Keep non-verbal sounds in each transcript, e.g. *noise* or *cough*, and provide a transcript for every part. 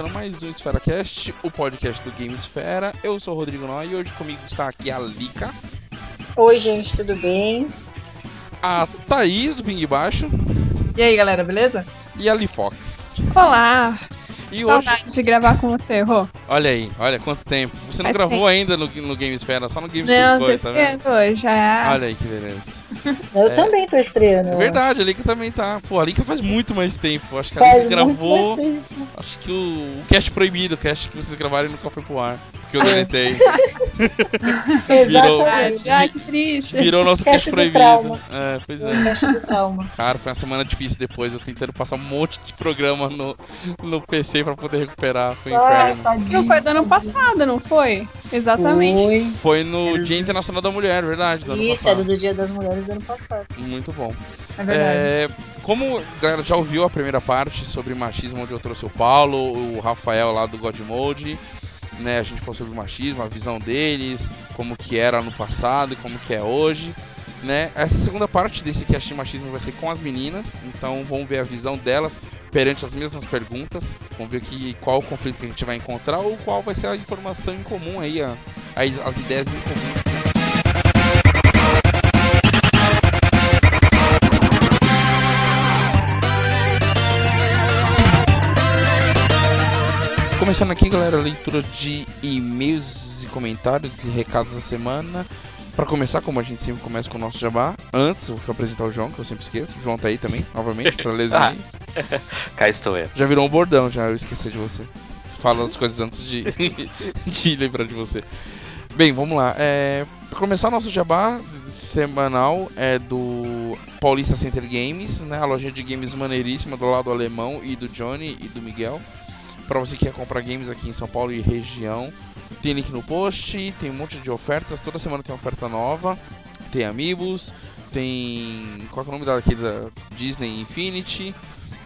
começando mais um EsferaCast, o podcast do Game Esfera. Eu sou o Rodrigo Noy e hoje comigo está aqui a Lika. Oi, gente, tudo bem? A Thaís do Ping Baixo. E aí, galera, beleza? E a Lifox. Olá! E Saudade hoje. de gravar com você, Rô. Olha aí, olha quanto tempo. Você não Faz gravou tempo. ainda no, no Game Esfera, só no Game Não, tô Coisas, tá vendo? hoje, já. Olha aí que beleza. *laughs* Eu É. também tô estreando. É verdade, a Lika também tá. Pô, a Lika faz muito mais tempo. Acho que a Lika muito gravou. Acho que o, o cast proibido, o cast que vocês gravaram e nunca foi pro ar. Porque eu deletei. *laughs* Virou-. Ai, que triste. Virou nosso Cast cast do proibido. trauma. É, pois é. Cara, foi uma semana difícil depois. Eu tentando passar um monte de programa no, no PC pra poder recuperar. Foi Ah, inferno. Não foi do ano passado, não foi? Exatamente. Foi. Foi no Dia Internacional da Mulher, verdade. Do ano Isso, passado. era do Dia das Mulheres do ano passado. Muito bom. É verdade. É, como a galera já ouviu a primeira parte sobre machismo, onde eu trouxe o Paulo, o Rafael lá do God Mode, né? A gente falou sobre o machismo, a visão deles, como que era no passado e como que é hoje, né? Essa segunda parte desse cast de machismo vai ser com as meninas, então vamos ver a visão delas perante as mesmas perguntas, vamos ver que, qual o conflito que a gente vai encontrar ou qual vai ser a informação em comum aí, a, a- as ideias em comum. Começando aqui, galera, a leitura de e-mails e comentários e recados da semana. Pra começar, como a gente sempre começa com o nosso jabá, antes eu vou apresentar o João, que eu sempre esqueço. O João tá aí também, novamente, pra ler os *laughs* Ah. Cá estou eu. Já virou um bordão, já eu esqueci de você. Fala as coisas antes de, *laughs* de lembrar de você. Bem, vamos lá. É, pra começar o nosso jabá semanal é do Paulista Center Games, né? A loja de games maneiríssima do lado alemão e do Johnny e do Miguel. Pra você que quer comprar games aqui em São Paulo e região, tem link no post, tem um monte de ofertas, toda semana tem oferta nova, tem Amiibos, tem. Qual é o nome daquele da Disney Infinity,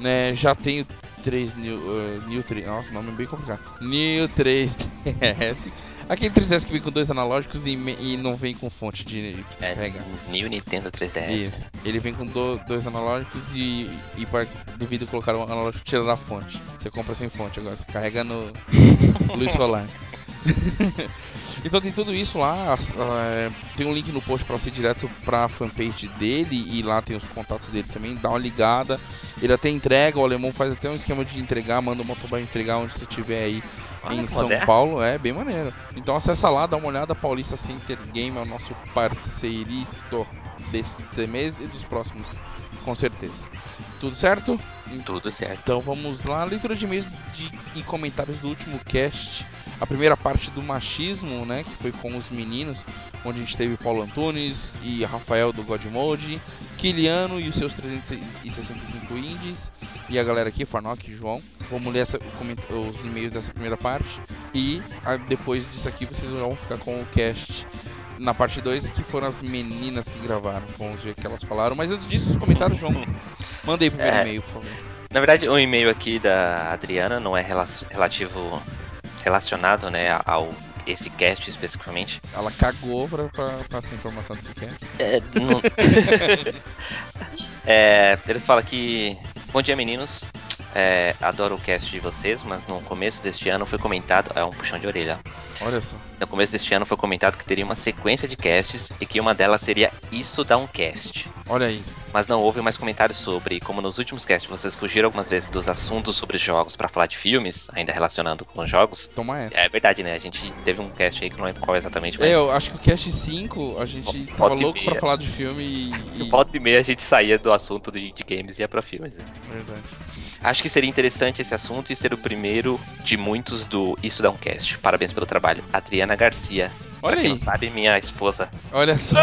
né? Já tem o 3 New, uh, New 3, nossa, o nome é bem complicado. New 3DS. Aquele 3DS que vem com dois analógicos e, me- e não vem com fonte de pra É carregar. New Nintendo 3DS. Isso. Ele vem com do- dois analógicos e, e para devido colocar o analógico tira da fonte. Você compra sem fonte agora, você carrega no *laughs* luz solar. *laughs* então tem tudo isso lá, as- é, tem um link no post pra você ir direto pra fanpage dele e lá tem os contatos dele também, dá uma ligada. Ele até entrega, o alemão faz até um esquema de entregar, manda o motoboy entregar onde você estiver aí Olha em São moderno. Paulo, é bem maneiro. Então acessa lá, dá uma olhada, Paulista Center Game é o nosso parceirito deste mês e dos próximos, com certeza. Tudo certo? Tudo certo. Então vamos lá, leitura de e-mails de- e comentários do último cast. A primeira parte do machismo, né, que foi com os meninos, onde a gente teve Paulo Antunes e Rafael do God Mode, Kiliano e os seus 365 indies, e a galera aqui, Farnock e João. Vamos ler essa- os e-mails dessa primeira parte e ah, depois disso aqui vocês vão ficar com o cast na parte 2, que foram as meninas que gravaram. Vamos ver o que elas falaram. Mas antes disso, os comentários, João. *laughs* Manda aí o primeiro É. e-mail, por favor. Na verdade, o e-mail aqui da Adriana não é rela- relativo relacionado, né, ao esse cast especificamente. Ela cagou pra, pra, pra essa informação desse cast. É, não- *laughs* É, ele fala que bom dia meninos. É, adoro o cast de vocês, mas no começo deste ano foi comentado. É um puxão de orelha. Olha só. No começo deste ano foi comentado que teria uma sequência de casts e que uma delas seria Isso Dá um Cast. Olha aí. mas não houve mais comentários sobre. Como nos últimos casts vocês fugiram algumas vezes dos assuntos sobre jogos pra falar de filmes, ainda relacionando com jogos. Toma essa. É verdade, né? A gente teve um cast aí que não lembro qual exatamente, mas É, eu acho que o Cast 5 a gente Vo- tava volta e louco pra meia. falar de filme e. *laughs* e... volta e meia a gente saía do assunto de, de games e ia pra filmes. né? Verdade. Acho que seria interessante esse assunto e ser o primeiro de muitos do Isso Dá um Cast. Parabéns pelo trabalho. Adriana Garcia. Olha pra quem aí. não sabe, minha esposa. Olha só.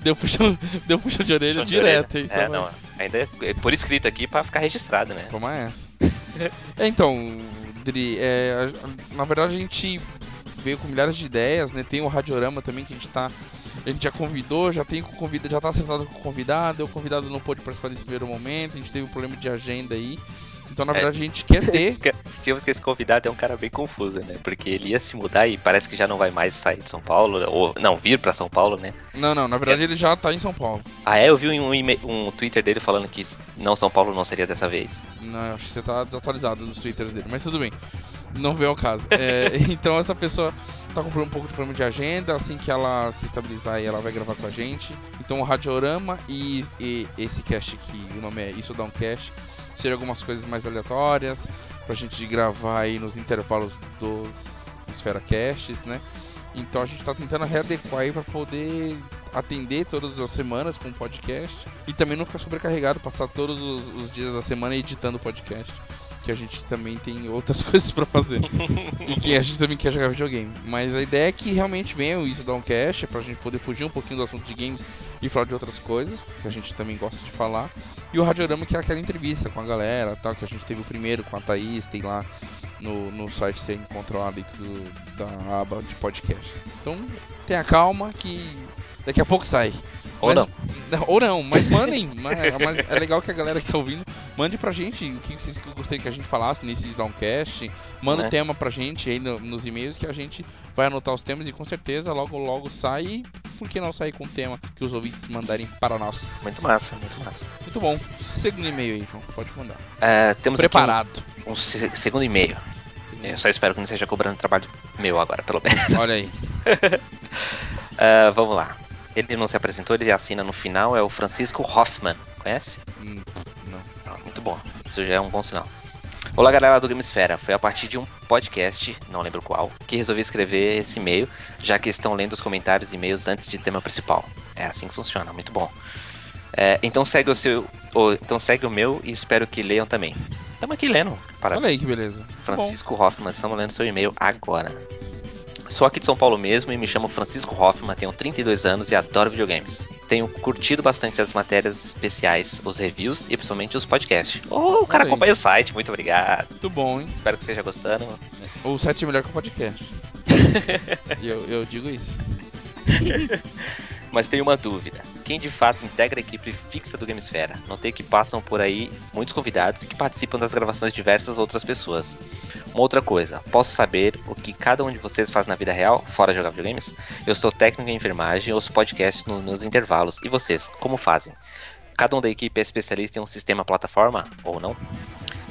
Deu puxão, deu puxão de orelha Puxão de direto. orelha. Então, É, não, ainda é é por escrito aqui pra ficar registrado, né? Toma essa. É, então, Dri, é, na verdade a gente veio com milhares de ideias, né? Tem o Radiorama também que a gente tá. A gente já convidou, já tem convida, já tá acertado com o convidado, o convidado não pôde participar desse primeiro momento, a gente teve um problema de agenda aí. Então, na É. verdade, a gente quer *laughs* ter. Digamos que esse convidado é um cara bem confuso, né? Porque ele ia se mudar e parece que já não vai mais sair de São Paulo, ou não, vir pra São Paulo, né? Não, não, na verdade ele já tá em São Paulo. Ah, é? Eu vi um, um Twitter dele falando que não São Paulo não seria dessa vez. Não, acho que você tá desatualizado dos twitters dele, mas tudo bem. Não vem ao caso. É, *laughs* então essa pessoa tá com um pouco de problema de agenda, assim que ela se estabilizar ela vai gravar com a gente. Então o Radiorama e, e esse cast aqui, o nome é Isso Dá um Cast, seriam algumas coisas mais aleatórias pra gente gravar aí nos intervalos dos Esfera Casts, né? Então a gente tá tentando readequar aí pra poder atender todas as semanas com o podcast e também não ficar sobrecarregado, passar todos os, os dias da semana editando podcast. Que a gente também tem outras *laughs* coisas pra fazer. e que a gente também quer jogar videogame. Mas a ideia é que realmente venha Isso Downcast pra gente poder fugir um pouquinho do assunto de games e falar de outras coisas, que a gente também gosta de falar. E o Radiorama, que é aquela entrevista com a galera, tal, que a gente teve o primeiro com a Thaís, tem lá no, no site você encontra lá dentro do- da aba de podcast. Então tenha calma que daqui a pouco sai. Ou Mas- *laughs* não. Ou não, mas mandem. mas, é legal que a galera que tá ouvindo mande pra gente o que vocês gostariam que a gente falasse nesse Downcast. Manda o Né? tema pra gente aí no- nos e-mails que a gente vai anotar os temas e com certeza logo logo sai. E por que não sair com o tema que os ouvintes mandarem para nós? Muito massa, muito massa. Muito bom. Segundo e-mail aí, João. Pode mandar. É, temos Preparado. um, um se- segundo e-mail. Eu só espero que não esteja cobrando trabalho meu agora, pelo menos. Olha aí. Ah, *laughs* vamos lá. Ele não se apresentou, ele assina no final, é o Francisco Hoffman. Conhece? Hum, não. Muito bom. Isso já é um bom sinal. Olá, galera do Gamesfera. Foi a partir de um podcast, não lembro qual, que resolvi escrever esse e-mail, já que estão lendo os comentários e e-mails antes de tema principal. É assim que funciona, muito bom. É, então segue o seu. o- então segue o meu e espero que leiam também. Estamos aqui lendo. Parabéns. Olha aí que beleza. Bom. Francisco Hoffman, estamos lendo seu e-mail agora. Sou aqui de São Paulo mesmo e me chamo Francisco Hoffman, tenho 32 anos e adoro videogames. Tenho curtido bastante as matérias especiais, os reviews e principalmente os podcasts. Oh, o cara Olha aí. acompanha o site, muito obrigado. Muito bom, hein? Espero que esteja gostando. O 7 é melhor que o podcast. *laughs* Eu, eu digo isso. *laughs* Mas tenho uma dúvida. Quem de fato integra a equipe fixa do Gamesfera? Notei que passam por aí muitos convidados que participam das gravações de diversas outras pessoas. Uma outra coisa, posso saber o que cada um de vocês faz na vida real, fora jogar videogames? Eu sou técnico em enfermagem, ouço podcasts nos meus intervalos. E vocês, como fazem? Cada um da equipe é especialista em um sistema plataforma ou não?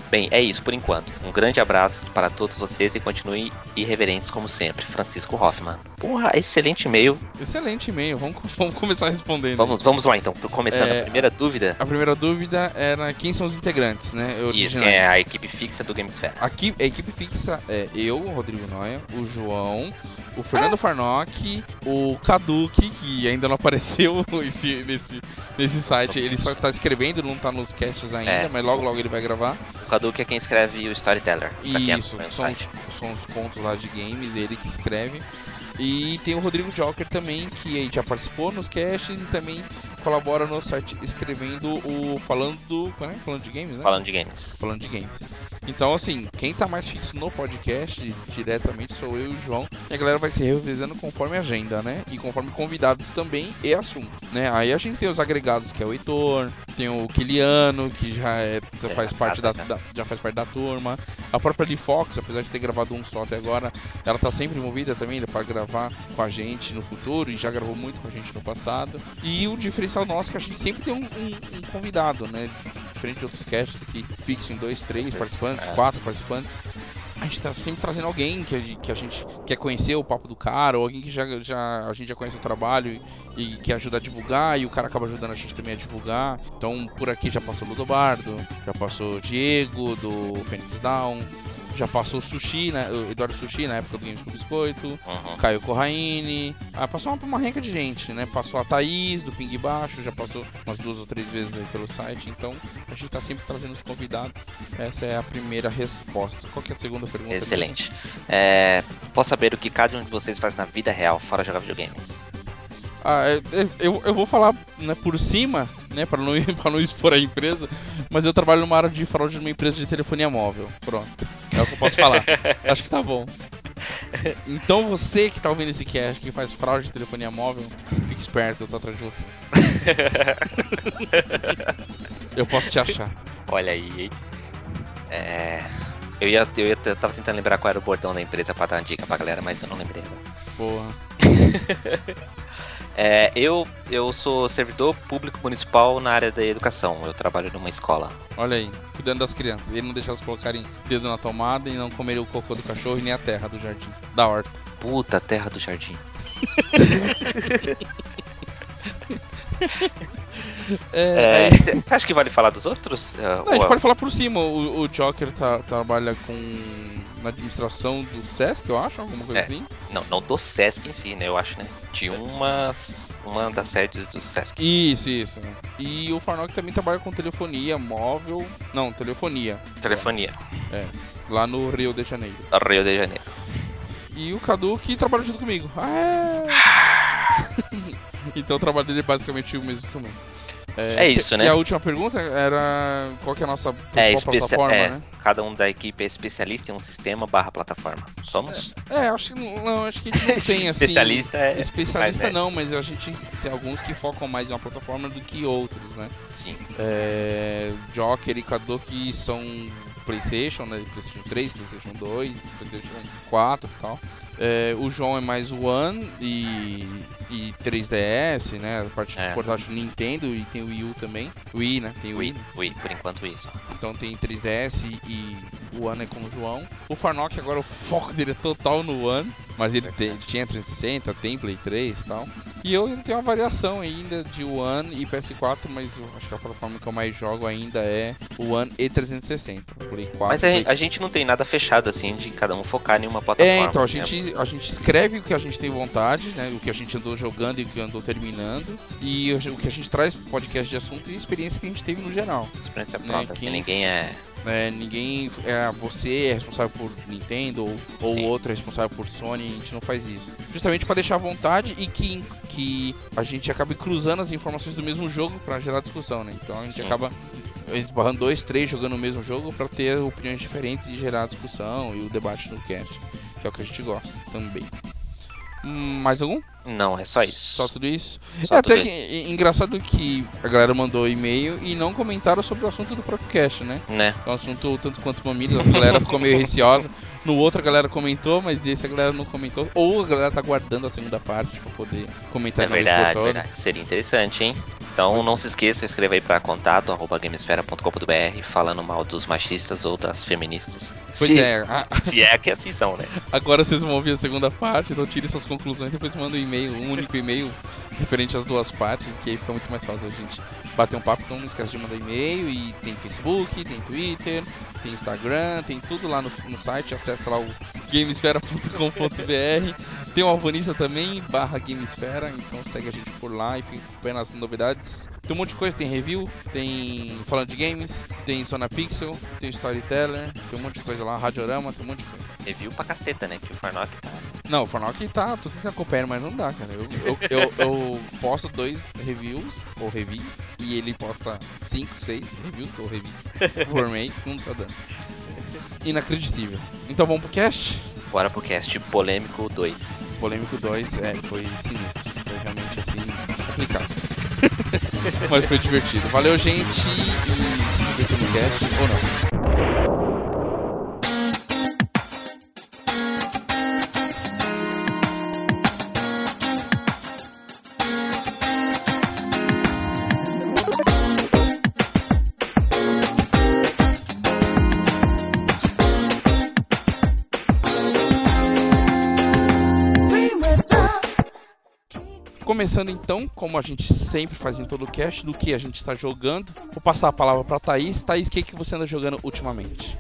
Bem, é isso por enquanto. Um grande abraço para todos vocês e continuem irreverentes como sempre. Francisco Hoffman. Porra, excelente e-mail. Excelente e-mail. Vamos, *laughs* vamos começar respondendo. Vamos, vamos lá então, começando É, a primeira dúvida. A primeira dúvida era quem são os integrantes, né? Isso, Originais. que é a equipe fixa do Gamesfera. Aqui, a equipe fixa é eu, o Rodrigo Noia, o João, o Fernando Farnock, o Kaduki, que ainda não *laughs* apareceu esse, nesse, nesse site. Ele só tá escrevendo, não tá nos casts ainda, É. mas logo logo ele vai gravar. O que é quem escreve o Storyteller. Isso, o são os, são os contos lá de games, ele que escreve. E tem o Rodrigo Joker também, que já participou nos casts e também colabora no site escrevendo o Falando. É? Falando de games, né? Falando de games. falando de games. Então, assim, quem tá mais fixo no podcast diretamente sou eu e o João. E a galera vai se revisando conforme a agenda, né? E conforme convidados também e assunto, né? Aí a gente tem os agregados, que é o Heitor, tem o Kiliano, que já é, já É, faz parte da, já. da- já faz parte da turma. A própria Lee Fox, apesar de ter gravado um só até agora, ela tá sempre envolvida também para gravar com a gente no futuro e já gravou muito com a gente no passado. E o diferencial nosso é que a gente sempre tem um, um- um convidado, né? Diferente de outros casts que fixam em dois, três vezes, participantes, é. quatro participantes. A gente tá sempre trazendo alguém que que a gente quer conhecer o papo do cara, ou alguém que já, já a gente já conhece o trabalho e, e quer ajudar a divulgar, e o cara acaba ajudando a gente também a divulgar. Então por aqui já passou o Ludobardo, já passou Diego do Phoenix Down, já passou o Sushi, né? O Eduardo Sushi na época do Games com Biscoito. Uhum. Caio Corraine, ah, passou uma, uma renca de gente, né? Passou a Thaís do Ping Baixo, já passou umas duas ou três vezes aí pelo site, então a gente tá sempre trazendo os convidados. Essa é a primeira resposta. Qual que é a segunda pergunta? Excelente. É, posso saber o que cada um de vocês faz na vida real, fora jogar videogames? Ah, é- é- eu, eu vou falar né, por cima, né, para não, *laughs* pra não expor a empresa, mas eu trabalho numa área de fraude numa empresa de telefonia móvel. Pronto. É o que eu posso falar. *laughs* Acho que tá bom. Então você que tá ouvindo esse cast, que faz fraude de telefonia móvel, fique esperto, eu tô atrás de você. *laughs* eu posso te achar. Olha aí, hein? É, Eu ia, eu ia, eu tava tentando lembrar qual era o bordão da empresa pra dar uma dica pra galera, mas eu não lembrei. agora. É, eu, eu sou servidor público municipal na área da educação. Eu trabalho numa escola. Olha aí, cuidando das crianças. Ele não deixa elas colocarem dedo na tomada e não comerem o cocô do cachorro e nem a terra do jardim, da horta. Puta, terra do jardim. *laughs* É, É, Você acha que vale falar dos outros? É, Não, a gente ou- pode falar por cima. O, o Joker tá- trabalha com na administração do Sesc, eu acho, alguma coisa É. assim. Não, não do Sesc em si, né? Eu acho, né? De uma, uma das sedes do Sesc. Isso, isso. E o Farnock também trabalha com telefonia móvel. Não, telefonia. Telefonia. Lá no Rio de Janeiro. Rio de Janeiro. E o Cadu que trabalha junto comigo. Ah, é. *laughs* *laughs* então o trabalho dele é basicamente o mesmo que o meu. É isso, te- né? E a última pergunta era qual que é a nossa É, plataforma, é, né? cada um da equipe é especialista em um sistema barra plataforma. Somos? É, acho que não, não, acho que a gente *laughs* não tem assim. Especialista é. Especialista mais, né? não, mas a gente tem alguns que focam mais em uma plataforma do que outros, né? Sim. É, Joker e que são PlayStation, né? PlayStation 3, PlayStation 2, PlayStation 4 e tal. É, o João é mais One e, e 3DS, né? A parte É. de portátil Nintendo e tem o Wii U também. Wii, né? Tem o Wii. Wii, Wii, por enquanto isso. Então tem 3DS e o One é com o João. O Farnock agora o foco dele é total no One, mas ele, tem- tinha 360, tem Play 3 e tal. E eu ainda tenho uma variação ainda de One e PS4, mas acho que a plataforma que eu mais jogo ainda é o One e 360. Play 4. Mas a, Play... a gente não tem nada fechado assim de cada um focar em uma plataforma. É, então a né? gente, a gente escreve o que a gente tem vontade, né? O que a gente andou jogando e o que andou terminando. E o que a gente traz pro podcast de assunto e experiência que a gente teve no geral. Experiência né, própria, assim, quem- ninguém é. É, ninguém. É, você é responsável por Nintendo ou, ou outro é responsável por Sony, a gente não faz isso. Justamente pra deixar à vontade e que, que a gente acabe cruzando as informações do mesmo jogo pra gerar discussão, né? Então a gente Sim. acaba esbarrando dois, três jogando o mesmo jogo pra ter opiniões diferentes e gerar discussão e o debate no cast, que é o que a gente gosta também. Hum, mais algum? Não, é só isso. Só tudo isso? Só é tudo até que isso. é engraçado que a galera mandou e-mail e não comentaram sobre o assunto do próprio cast, né? Né? É um assunto tanto quanto mamilos, a galera ficou meio receosa. *laughs* No outro a galera comentou, mas esse a galera não comentou. Ou a galera tá guardando a segunda parte pra poder comentar É verdade, verdade. Seria interessante, hein? Então Pois é. não se esqueça, escreva aí pra contato arroba gamesfera.com.br falando mal dos machistas ou das feministas. Pois se, é, a- *laughs* se é que assim são, né? agora vocês vão ouvir a segunda parte, então tire suas conclusões, depois manda um e-mail, um único e-mail referente às duas partes, que aí fica muito mais fácil a gente bater um papo. Então não esquece de mandar e-mail e tem Facebook, tem Twitter, tem Instagram, tem tudo lá no, no site, acessa lá o gamesfera.com.br. Tem o Alvanista também, barra Gamesfera, então segue a gente por lá e fica acompanhando as novidades. Tem um monte de coisa, tem review, tem falando de games, tem Zona Pixel, tem Storyteller, tem um monte de coisa lá, Radiorama, tem um monte de coisa. Review pra caceta, né? Que o Farnock tá. Não, o Farnock tá, tô tentando acompanhar, mas não dá, cara. Eu, eu, eu, eu posto dois reviews, ou reviews, e ele posta cinco, seis reviews, ou reviews, por mês, não tá dando. Inacreditável. Então vamos pro cast? Bora pro cast polêmico 2. Polêmico 2, é, foi sinistro. Foi realmente, assim, complicado. *laughs* mas foi divertido. Valeu, gente, e se divertiu no cast, ou não. Começando então, como a gente sempre faz em todo o cast, do que a gente está jogando. Vou passar a palavra pra Thaís. Thaís, o que, que você anda jogando ultimamente?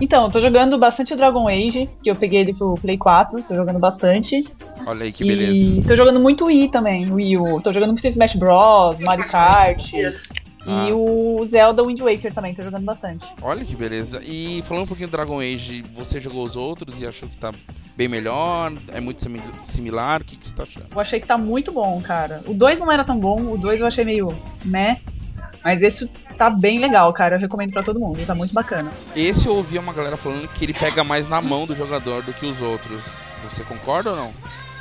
Então, eu tô jogando bastante Dragon Age, que eu peguei ele pro Play 4, tô jogando bastante. Olha aí que beleza. E tô jogando muito Wii também, Wii U. Tô jogando muito Smash Bros, Mario Kart. Ah. E o Zelda Wind Waker também, tô jogando bastante. Olha que beleza. E falando um pouquinho do Dragon Age, você jogou os outros e achou que tá bem melhor? É muito simi- similar? O que, que você tá achando? Eu achei que tá muito bom, cara. O 2 não era tão bom, o 2 eu achei meio né. Mas esse tá bem legal, cara. Eu recomendo pra todo mundo, tá muito bacana. Esse eu ouvi uma galera falando que ele pega mais na mão do jogador do que os outros. Você concorda ou não?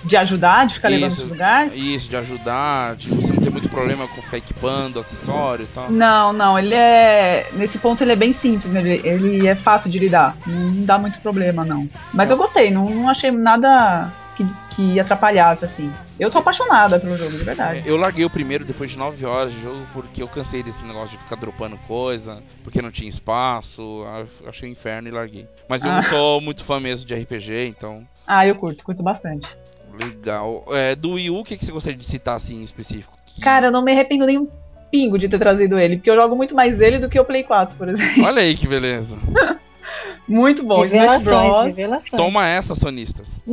De ajudar, de ficar levando Isso. os lugares? Isso, de ajudar, de você não ter muito problema com ficar equipando acessório e tal. Não, não, ele é. Nesse ponto ele é bem simples, ele, ele é fácil de lidar. Não dá muito problema, não. Mas eu gostei, não, não achei nada que, que atrapalhasse, assim. Eu tô apaixonada pelo jogo, de verdade. É, Eu larguei o primeiro depois de 9 horas de jogo porque eu cansei desse negócio de ficar dropando coisa, porque não tinha espaço. Achei um inferno e larguei. Mas eu Ah. não sou muito fã mesmo de RPG, então. Ah, eu curto, curto bastante. Legal. É, do Wii U, o que, que você gostaria de citar assim em específico? Que- Cara, eu não me arrependo nem um pingo de ter trazido ele, porque eu jogo muito mais ele do que o Play 4, por exemplo. Olha aí que beleza. *laughs* Muito bom, Smash Revelações, Bros. revelações. Toma essa, sonistas. *laughs*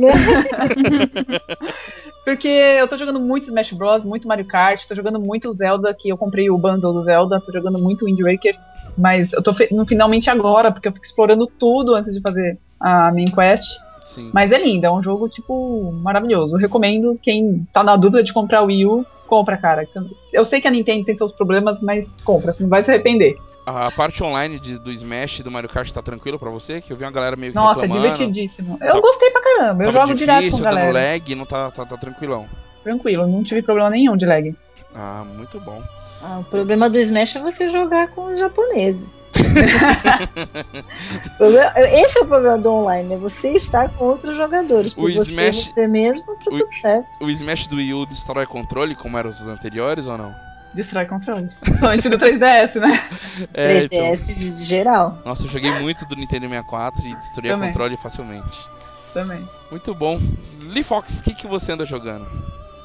Porque eu tô jogando muito Smash Bros, muito Mario Kart, tô jogando muito Zelda, que eu comprei o bundle do Zelda, tô jogando muito Wind Waker, mas eu tô finalmente agora, porque eu fico explorando tudo antes de fazer a main quest. Sim. Mas é lindo, é um jogo, tipo, maravilhoso. Eu recomendo quem tá na dúvida de comprar o Wii U, compra, cara. Eu sei que a Nintendo tem seus problemas, mas compra, você não vai se arrepender. A parte online de- do Smash e do Mario Kart tá tranquilo pra você? Que eu vi uma galera meio que Nossa, é reclamando. divertidíssimo. Eu Tá- gostei pra caramba, eu jogo direto difícil, com dando galera. lag, não tá, tá, tá tranquilão. Tranquilo, não tive problema nenhum de lag. Ah, muito bom. Ah, o problema do Smash é você jogar com os japoneses. *laughs* Esse é o problema do online, é você estar com outros jogadores. O Por você, Smash- você mesmo, tá o- tudo certo. O Smash do Wii U destrói controle, como eram os anteriores ou não? Destrói controles. Somente do 3DS, né? *laughs* É, 3DS de, de geral. Nossa, eu joguei muito do Nintendo 64 e destruía Também. controle facilmente. Também. Muito bom. Lee Fox, o que, que você anda jogando?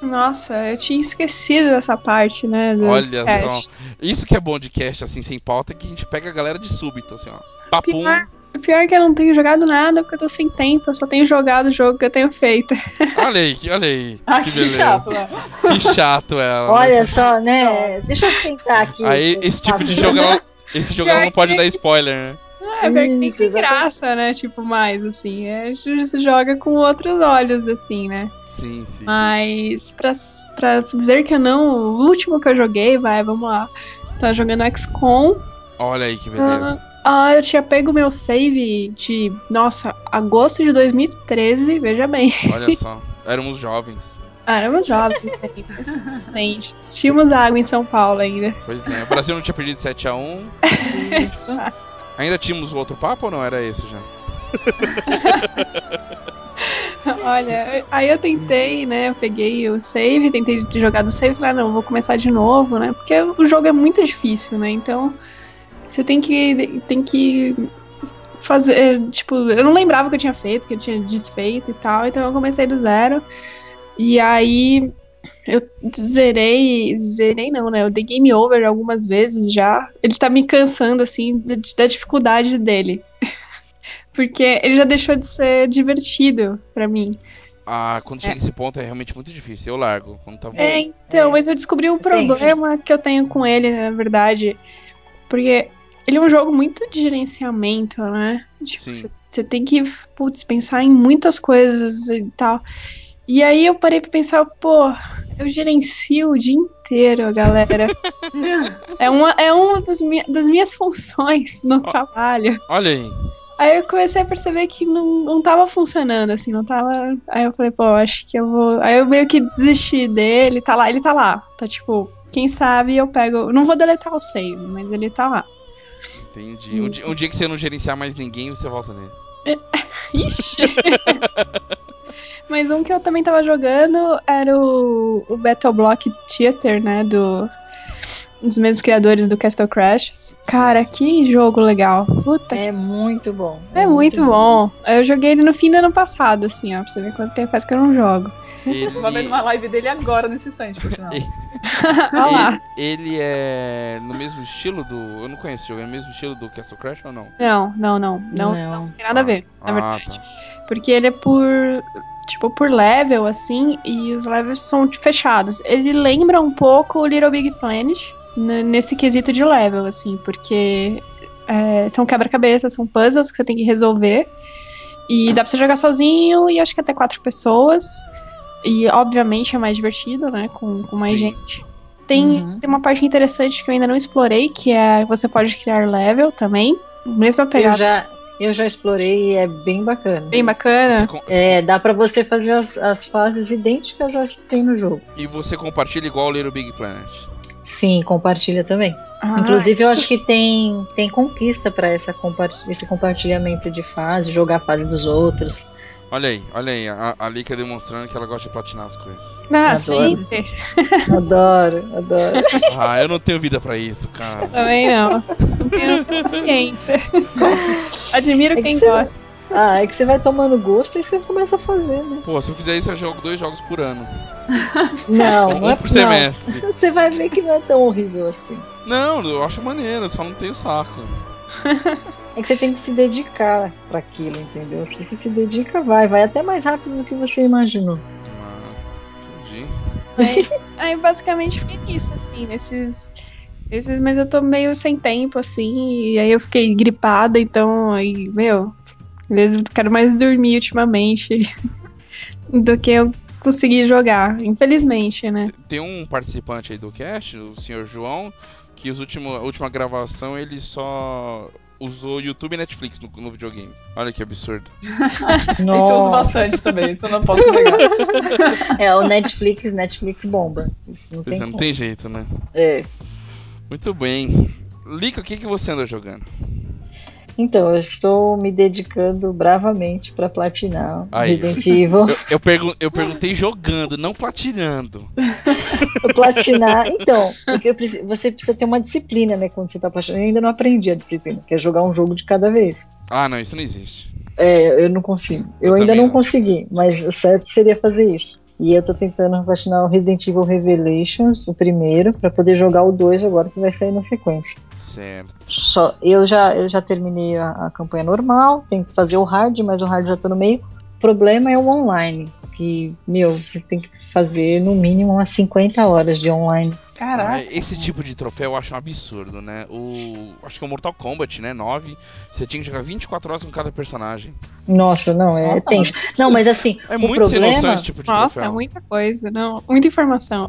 Nossa, eu tinha esquecido essa parte, né? do Olha cast. só. Isso que é bom de cast, assim, sem pauta, é que a gente pega a galera de súbito, assim, ó. Papum. Pior, pior que eu não tenho jogado nada porque eu tô sem tempo, eu só tenho jogado o jogo que eu tenho feito. *laughs* Olha aí, que- olha aí. Ah, que que beleza. chato, né? Que chato ela. Olha mas- só, né? Deixa eu tentar aqui. Aí, esse tipo de jogo, ela, *laughs* esse jogo ela não pode dar spoiler, né? É, nem Isso, tem exatamente. graça, né? Tipo, mais, assim. É, se joga com outros olhos, assim, né? Sim, sim. Mas, pra, pra dizer que eu não, o último que eu joguei, vai, vamos lá. Tava jogando XCOM. Olha aí que beleza. Ah, eu tinha pego meu save de, nossa, agosto de 2013, veja bem. Olha só. *laughs* Éramos jovens. Ah, éramos jovens ainda. Recente. Tínhamos água em São Paulo ainda. Pois é. O Brasil não tinha perdido 7x1. *laughs* Isso. Ainda tínhamos outro papo ou não? Era esse já? *laughs* Olha, aí eu tentei, né? Eu peguei o save, tentei jogar do save, falei, ah, não, vou começar de novo, né? Porque o jogo é muito difícil, né? Então, você tem que tem que fazer, tipo, eu não lembrava o que eu tinha feito, que eu tinha desfeito e tal, então eu comecei do zero. E aí eu zerei, zerei não, né? Eu dei game over algumas vezes já. Ele tá me cansando assim da, da dificuldade dele. *laughs* Porque ele já deixou de ser divertido pra mim. Ah, quando chega esse ponto é realmente muito difícil. Eu largo. Quando tá É, então, é. mas eu descobri um Depende. problema que eu tenho com ele, na verdade. Porque ele é um jogo muito de gerenciamento, né? Tipo, você tem que, putz, pensar em muitas coisas e tal. E aí eu parei pra pensar, pô, eu gerencio o dia inteiro, galera. é uma, é uma das, mi- das minhas funções no trabalho. Olha aí. Aí eu comecei a perceber que não, não tava funcionando, assim, não tava. Aí eu falei, pô, acho que eu vou. Aí eu meio que desisti dele, tá lá, ele tá lá. Tá tipo, quem sabe eu pego. Não vou deletar o save, mas ele tá lá. Entendi. Um dia, um dia que você não gerenciar mais ninguém, você volta nele. *laughs* Ixi! *laughs* mas um que eu também tava jogando era o, o Battle Block Theater, né? Do. Dos mesmos criadores do Castle Crashers. Cara, que jogo legal. Puta que É muito bom. É muito bom. Eu joguei ele no fim do ano passado, assim, ó, pra você ver quanto tempo faz que eu não jogo. Ele, Eu Vou ver uma live dele agora nesse instante, por sinal. *laughs* *laughs* Olha lá. ele, ele é no mesmo estilo do. Eu não conheço esse jogo, é no mesmo estilo do Castle Crash ou não? Não, não, não. Não, Não. não tem nada a ver, na Ah, verdade. tá. Porque ele é por. Tipo, por level, assim, e os levels são fechados. Ele lembra um pouco o Little Big Planet nesse quesito de level, assim, porque é, são quebra-cabeças, são puzzles que você tem que resolver. E dá pra você jogar sozinho e acho que até quatro pessoas. E obviamente é mais divertido, né? Com, com mais Sim. gente. Tem, Uhum. tem uma parte interessante que eu ainda não explorei, que é você pode criar level também. Mesma Eu pegada. já, Eu já explorei e é bem bacana. Bem bacana. com- É, dá pra você fazer as, as fases idênticas às que tem no jogo. E você compartilha igual o Little Big Planet. Sim, compartilha também. Ah, Inclusive, eu isso- acho que tem, tem conquista pra essa compa- esse compartilhamento de fase, jogar a fase dos outros. Olha aí, olha aí, a, a Lika demonstrando que ela gosta de platinar as coisas. Ah, Adoro. sempre. *laughs* Adoro, adoro. Ah, eu não tenho vida pra isso, cara. Também não. Não tenho paciência. Admiro É que quem você- gosta. Ah, é que você vai tomando gosto e você começa a fazer, né? Pô, se eu fizer isso, eu jogo dois jogos por ano. *laughs* Não, um não é por não. semestre. Você vai ver que não é tão horrível assim. Não, eu acho maneiro, eu só não tenho saco. *laughs* É que você tem que se dedicar pra aquilo, entendeu? Se você se dedica, vai. Vai até mais rápido do que você imaginou. Ah, entendi. Mas aí basicamente fiquei nisso, assim, nesses. Esses, mas eu tô meio sem tempo, assim, e aí eu fiquei gripada, então aí, meu, eu quero mais dormir ultimamente *laughs* do que eu conseguir jogar, infelizmente, né? Tem um participante aí do cast, o senhor João, que os último, a última gravação ele só usou YouTube e Netflix no, no videogame. Olha que absurdo. Isso eu uso bastante também, isso eu não posso negar. *laughs* É, o Netflix, Netflix bomba. Isso não Pois tem é, não tem jeito, né? É. Muito bem. Lika, o que, que você anda jogando? Então, eu estou me dedicando bravamente pra platinar Aí. Resident Evil. Eu, eu, pergun- eu perguntei jogando, não platinando. *laughs* platinar. Então, porque preciso- você precisa ter uma disciplina, né? Quando você tá platinando. Eu ainda não aprendi a disciplina, que é jogar um jogo de cada vez. Ah, não, isso não existe. É, eu não consigo. Eu, Eu ainda não não. consegui, mas o certo seria fazer isso. E eu tô tentando platinar o Resident Evil Revelations, o primeiro, pra poder jogar o 2 agora que vai sair na sequência. Certo. Só, eu já, eu já terminei a, a campanha normal, tenho que fazer o hard, mas o hard já tô no meio. O problema é o online, que, meu, você tem que fazer no mínimo umas 50 horas de online. Caraca. Ah, esse tipo de troféu eu acho um absurdo, né? O. Acho que o Mortal Kombat, né? 9. Você tinha que jogar 24 horas com cada personagem. Nossa, não, é Nossa, tenso. Não, mas assim, É o muito sem problema... noção esse tipo de Nossa, é troféu. muita coisa, não, muita informação.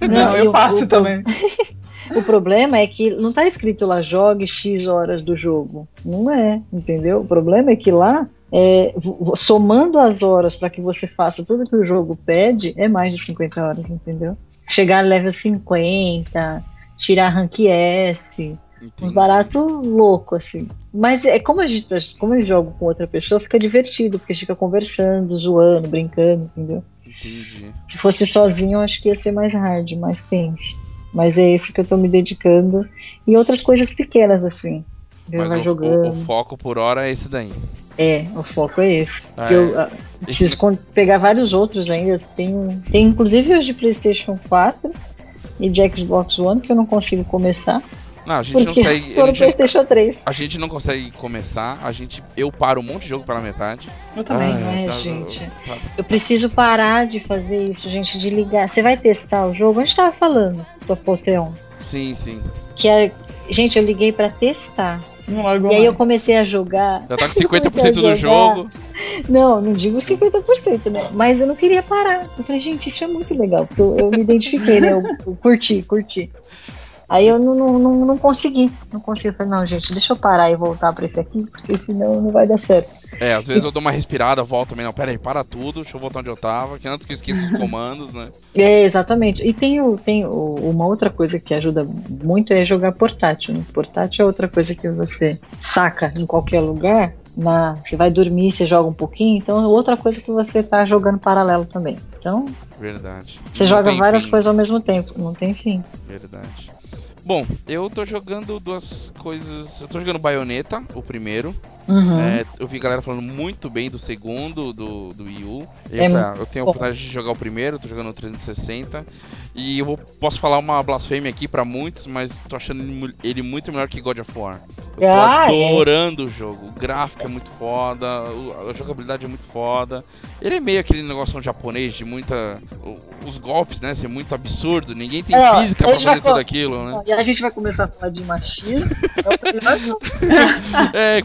Não, *laughs* eu o- passo o- também. *laughs* *laughs* O problema é que não tá escrito lá jogue X horas do jogo. Não é, entendeu? O problema é que lá, é, somando as horas para que você faça tudo que o jogo pede, é mais de 50 horas, entendeu? Chegar a level 50, tirar rank S, Entendi. uns barato louco, assim. Mas é como a gente, tá- como eu jogo com outra pessoa, fica divertido, porque fica conversando, zoando, brincando, entendeu? Entendi. Se fosse sozinho, eu acho que ia ser mais hard, mais tenso. Mas é esse que eu tô me dedicando. E outras coisas pequenas, assim. Mas vai o, jogando. o- o foco por hora é esse daí. É, o foco é esse. Ah, eu é. preciso con- pegar vários outros ainda. Tem, tem inclusive os de PlayStation 4 e de Xbox One que eu não consigo começar. Não, a gente não Porque consegue. A no gente, PlayStation 3. a gente não consegue começar. A gente. Eu paro um monte de jogo pela metade. Eu também. Ah, é, tá- gente. tá- Eu preciso parar de fazer isso, gente, de ligar. Você vai testar o jogo? A gente tava falando do Apoteon. Sim, sim. Que é. Gente, eu liguei pra testar. Não largo E aí eu comecei a jogar. Já tá com *laughs* Eu comecei 50% do jogo. Não, não digo 50%, né? Mas eu não queria parar. Eu falei, gente, isso é muito legal. Porque eu, eu me identifiquei, né? Eu, eu curti, curti. Aí eu não, não, não, não consegui. Não consegui. Eu falei, não, gente, deixa eu parar e voltar pra esse aqui, porque senão não vai dar certo. É, às vezes eu dou uma respirada, volto também. Não, pera aí, para tudo. Deixa eu voltar onde eu tava. Que antes que eu esqueça os *laughs* comandos, né? É, exatamente. E tem, o, tem o- uma outra coisa que ajuda muito é jogar portátil. Né? Portátil é outra coisa que você saca em qualquer lugar. Na, você vai dormir, você joga um pouquinho, então é outra coisa que você tá jogando paralelo também. Então, Verdade. você Não joga várias fim. coisas ao mesmo tempo, não tem fim. Verdade. Bom, eu tô jogando duas coisas. Eu tô jogando Bayonetta, o primeiro. Uhum. É, eu vi galera falando muito bem do segundo, do, do Wii U. É eu, falei, ah, eu tenho a oportunidade de jogar o primeiro, tô jogando o 360. E eu vou- posso falar uma blasfêmia aqui pra muitos, mas tô achando ele mu- ele muito melhor que God of War. Eu tô Ah, é? adorando o jogo. O gráfico é muito foda, a jogabilidade é muito foda. Ele é meio aquele negócio japonês de muita. Os golpes, né? Ser muito absurdo. Ninguém tem É, física pra fazer tudo aquilo, né? E a gente vai começar a falar de machismo. É *laughs* É,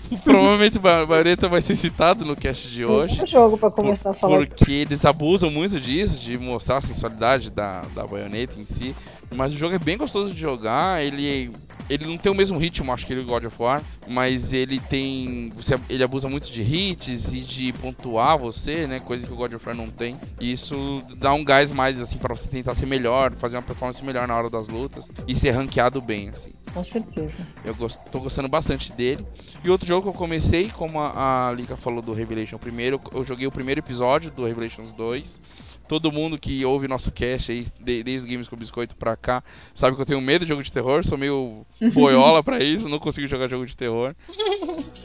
provavelmente a Bayonetta vai ser citado no cast de hoje. jogo pra começar a falar. Porque eles abusam muito disso, de mostrar a sensualidade da, da baioneta em si. Mas o jogo é bem gostoso de jogar, ele, ele não tem o mesmo ritmo, acho que ele God of War, mas ele tem. Você, ele abusa muito de hits e de pontuar você, né? Coisa que o God of War não tem. E isso dá um gás mais, assim, para você tentar ser melhor, fazer uma performance melhor na hora das lutas e ser ranqueado bem, assim. Com certeza. Eu gost, tô gostando bastante dele. E outro jogo que eu comecei, como a, a Lika falou do Revelation primeiro, eu joguei o primeiro episódio do Revelations 2. Todo mundo que ouve nosso cast aí, de, desde Games com Biscoito pra cá, sabe que eu tenho medo de jogo de terror, sou meio *laughs* boiola pra isso, não consigo jogar jogo de terror.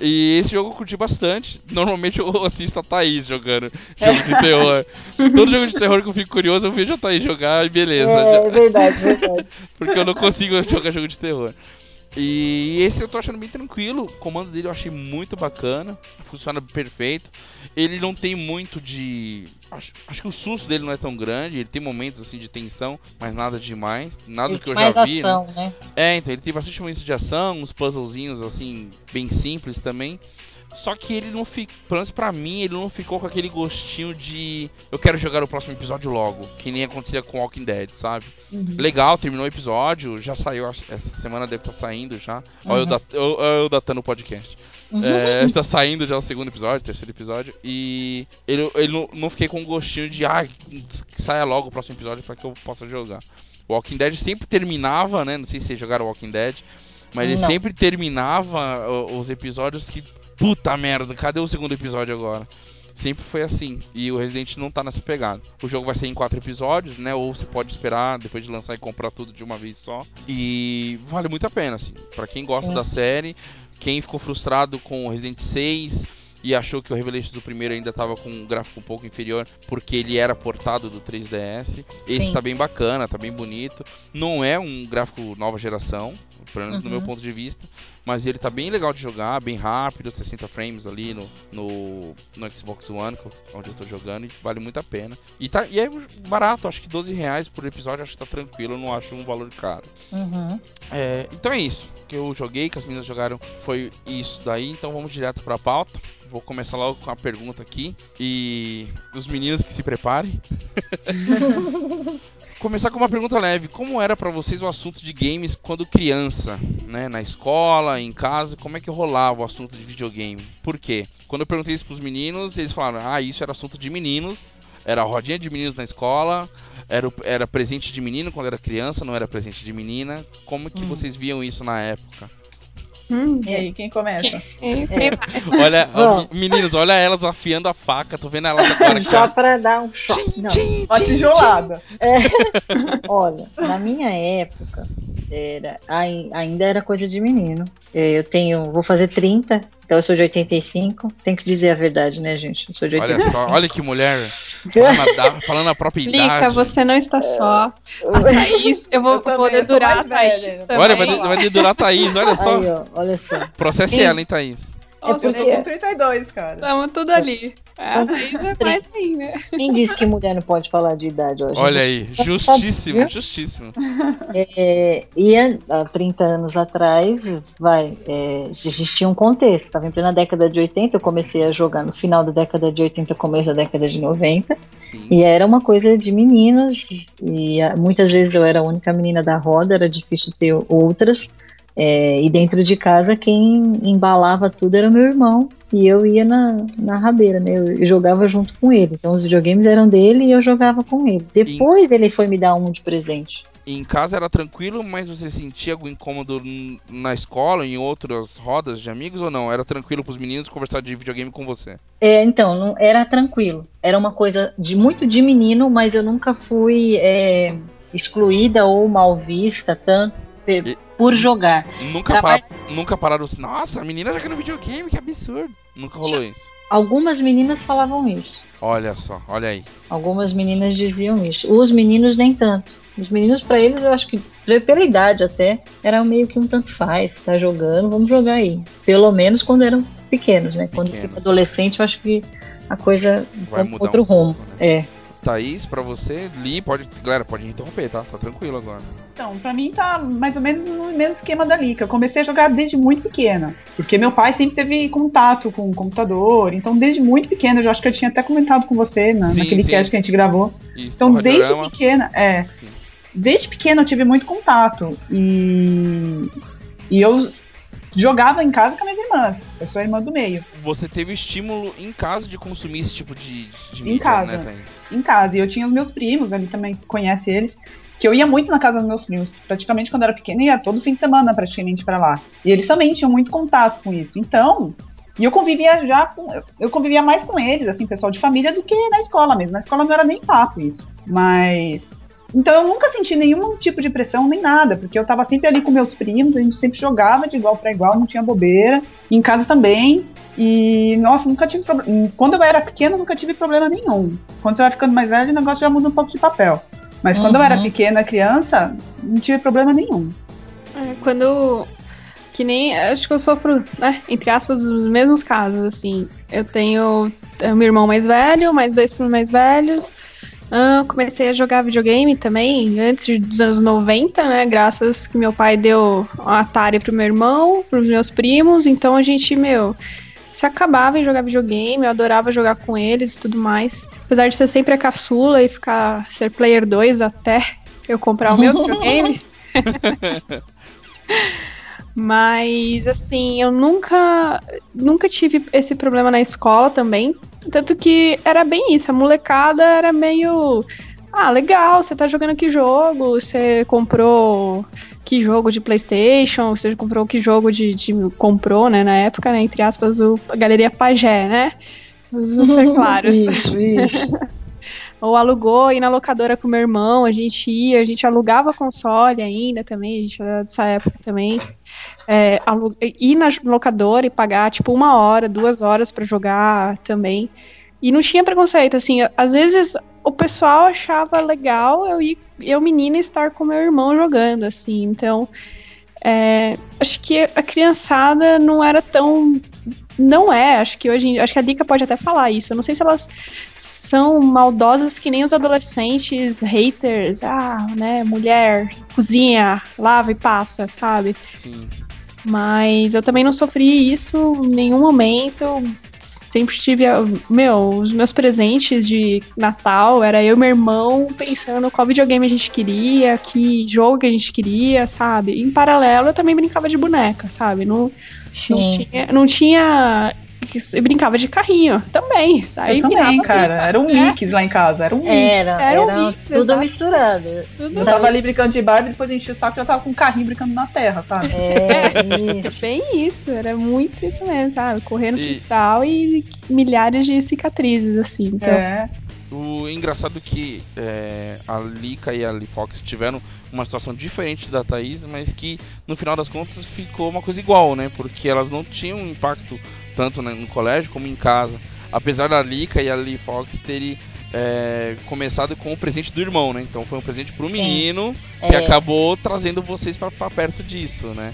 E esse jogo eu curti bastante. Normalmente eu assisto a Thaís jogando jogo de terror. Todo jogo de terror que eu fico curioso, eu vejo a Thaís jogar e beleza. É, é verdade, verdade. *laughs* Porque eu não consigo jogar jogo de terror. E esse eu tô achando bem tranquilo. O comando dele eu achei muito bacana. Funciona perfeito. Ele não tem muito de. Acho, acho, que o susto dele não é tão grande. Ele tem momentos assim de tensão, mas nada demais. Nada ele que eu já vi. ação, né? né? É, então ele tem bastante momentos de ação, uns puzzlezinhos assim, bem simples também. Só que ele não fica, pelo menos pra mim, ele não ficou com aquele gostinho de eu quero jogar o próximo episódio logo, que nem acontecia com Walking Dead, sabe? Uhum. Legal, terminou o episódio, já saiu, essa semana deve estar saindo já. Olha eu, Uhum. dat, eu, eu datando o podcast. Uhum. É, tá saindo já o segundo episódio, terceiro episódio. E ele, ele não, não fiquei com um gostinho de ah, que saia logo o próximo episódio pra que eu possa jogar. O Walking Dead sempre terminava, né? Não sei se vocês jogaram Walking Dead, mas ele Não. sempre terminava os episódios que. Puta merda, cadê o segundo episódio agora? Sempre foi assim. E o Resident não tá nessa pegada. O jogo vai sair em quatro episódios, né? Ou você pode esperar depois de lançar e comprar tudo de uma vez só. E vale muito a pena, assim. Pra quem gosta Sim. da série, quem ficou frustrado com o Resident 6 e achou que o Revelations do primeiro ainda tava com um gráfico um pouco inferior porque ele era portado do 3DS. Esse Sim. tá bem bacana, tá bem bonito. Não é um gráfico nova geração, pelo menos no Uhum. meu ponto de vista. Mas ele tá bem legal de jogar, bem rápido, 60 frames ali no, no, no Xbox One, onde eu tô jogando, e vale muito a pena. E, tá, e é barato, acho que 12 reais por episódio, acho que tá tranquilo, eu não acho um valor caro. Uhum. É, então é isso. O que eu joguei, que as meninas jogaram, foi isso daí. Então vamos direto pra pauta. Vou começar logo com a pergunta aqui. E os meninos que se preparem. *laughs* Começar com uma pergunta leve. Como era pra vocês o assunto de games quando criança? Né? Na escola, em casa, como é que rolava o assunto de videogame? Por quê? Quando eu perguntei isso pros meninos, eles falaram: ah, isso era assunto de meninos. Era rodinha de meninos na escola. Era, era presente de menino quando era criança, não era presente de menina. Como que Hum. vocês viam isso na época? Hum, E aí, quem começa? é, é, *laughs* Olha, Bom. meninos, olha elas afiando a faca. Tô vendo elas agora aqui. Só pra dar um choque. Não, Uma tijolada. *laughs* olha, na minha época, era, ai- ainda era coisa de menino. É, Eu tenho, vou fazer 30, então eu sou de 85. Tem que dizer a verdade, né, gente? Eu sou de Olha 85. só, olha que mulher. Falando a, falando a própria Lica, idade. você não está só. A Thaís, eu vou, Eu também, vou dedurar a mais velha, Thaís né? também. Olha, vai, vai dedurar a Thaís, olha só. Aí, ó, olha só. Processe Sim. ela, hein, Thaís. Nossa, Eu porque- tô com 32, cara. Estamos tudo ali. A Thaís é mais ainda. Quem disse que mulher não pode falar de idade hoje? Olha aí, justíssimo, justíssimo. É, e há há 30 anos atrás, vai, é, a gente tinha um contexto. Estava em plena década de 80, eu comecei a jogar no final da década de 80, começo da década de 90. Sim. E era uma coisa de meninos, e ah, muitas vezes eu era a única menina da roda, era difícil ter outras. É, e dentro de casa, quem embalava tudo era meu irmão, e eu ia na, na rabeira, né? Eu, jogava junto com ele. Então os videogames eram dele e eu jogava com ele. Depois ele foi me dar um de presente. Em casa era tranquilo, mas você sentia algum incômodo na escola, em outras rodas de amigos ou não? Era tranquilo pros meninos conversar de videogame com você? É, então, não, era tranquilo. Era uma coisa de muito de menino, mas eu nunca fui é, excluída ou mal vista tanto E- por jogar. Nunca, para- nunca pararam assim, nossa, a menina jogando videogame, que absurdo. Nunca rolou isso. Algumas meninas falavam isso. Olha só, olha aí. Algumas meninas diziam isso. Os meninos nem tanto. Os meninos, pra eles, eu acho que pe- pela idade até, era meio que um tanto faz. Tá jogando, vamos jogar aí. Pelo menos quando eram pequenos, né? Quando Pequenos. fica adolescente, eu acho que a coisa Vai outro um rumo. pouco, né? É. Thaís, pra você, Li, pode. Galera, pode interromper, tá? Tá tranquilo agora. Então, pra mim tá mais ou menos no mesmo esquema da Lica. Eu comecei a jogar desde muito pequena. Porque meu pai sempre teve contato com o computador. Então, desde muito pequena, eu já acho que eu tinha até comentado com você na, Sim, naquele sim. cast que a gente gravou. Isso, Então, desde pequena, é. Sim. Desde pequena eu tive muito contato. E. E eu jogava em casa com as minhas irmãs. Eu sou a irmã do meio. Você teve estímulo em casa de consumir esse tipo de, de Em mídia, casa. né, Thaís? Em casa. E eu tinha os meus primos, ali também conhece eles. Que eu ia muito na casa dos meus primos. Praticamente quando eu era pequena, ia todo fim de semana praticamente pra lá. E eles também tinham muito contato com isso. Então. E eu convivia já com. Eu convivia mais com eles, assim, pessoal de família, do que na escola mesmo. Na escola não era nem papo isso. Mas. Então eu nunca senti nenhum tipo de pressão nem nada, porque eu tava sempre ali com meus primos, a gente sempre jogava de igual para igual, não tinha bobeira. Em casa também. E, nossa, nunca tive problema. Quando eu era pequena, nunca tive problema nenhum. Quando você vai ficando mais velho, o negócio já muda um pouco de papel. Mas quando eu era Uhum. pequena, criança, não tive problema nenhum. É, quando. Que nem. Acho que eu sofro, né? Entre aspas, os mesmos casos, assim. Eu tenho meu irmão mais velho, mais dois primos mais velhos. Ah, comecei a jogar videogame também antes dos anos 90, né? Graças que meu pai deu um Atari pro meu irmão, pros meus primos. Então a gente, meu, se acabava em jogar videogame, eu adorava jogar com eles e tudo mais. Apesar de ser sempre a caçula e ficar ser player 2 até eu comprar o meu *laughs* videogame. Mas assim, eu nunca nunca tive esse problema na escola também. Tanto que era bem isso, a molecada era meio ah, legal, você tá jogando que jogo? Você comprou que jogo de PlayStation? Você comprou que jogo de, de comprou, né, na época, né, entre aspas, o, a galeria Pagé, né? Vamos ser *laughs* claros Isso, isso. *laughs* ou alugou ir na locadora com meu irmão, a gente ia, a gente alugava console ainda também, a gente era dessa época também. É, ir na locadora e pagar tipo uma hora, duas horas pra jogar também. E não tinha preconceito, assim, às vezes o pessoal achava legal eu ir, eu menina estar com meu irmão jogando, assim, então é, acho que a criançada não era tão não é, acho que hoje, acho que a Dica pode até falar isso. Eu não sei se elas são maldosas que nem os adolescentes haters, ah, né, mulher, cozinha, lava e passa, sabe? Sim. Mas eu também não sofri isso em nenhum momento. Sempre tive, a- meu, os meus presentes de Natal era eu e meu irmão pensando qual videogame a gente queria, que jogo que a gente queria, sabe? Em paralelo eu também brincava de boneca, sabe? Não, não Sim. tinha, não tinha eu brincava de carrinho também. Aí eu também, virava cara. Era um né? mix lá em casa. Era um mix. Era, Era era, um mix, tudo exato. misturado. tudo Eu tava ali brincando de Barbie, depois enchi o saco e já tava com um carrinho brincando na terra, sabe? É, *laughs* isso. Bem isso, era muito isso mesmo, sabe? Correr no E- quintal e milhares de cicatrizes, assim. Então, É. O engraçado é que é, a Lika e a Lee Fox tiveram uma situação diferente da Thaís, mas que no final das contas ficou uma coisa igual, né? Porque elas não tinham impacto tanto no colégio como em casa. Apesar da Lika e a Lee Fox terem é, começado com o presente do irmão, né? Então foi um presente pro Sim. menino que É. acabou trazendo vocês pra, pra perto disso, né?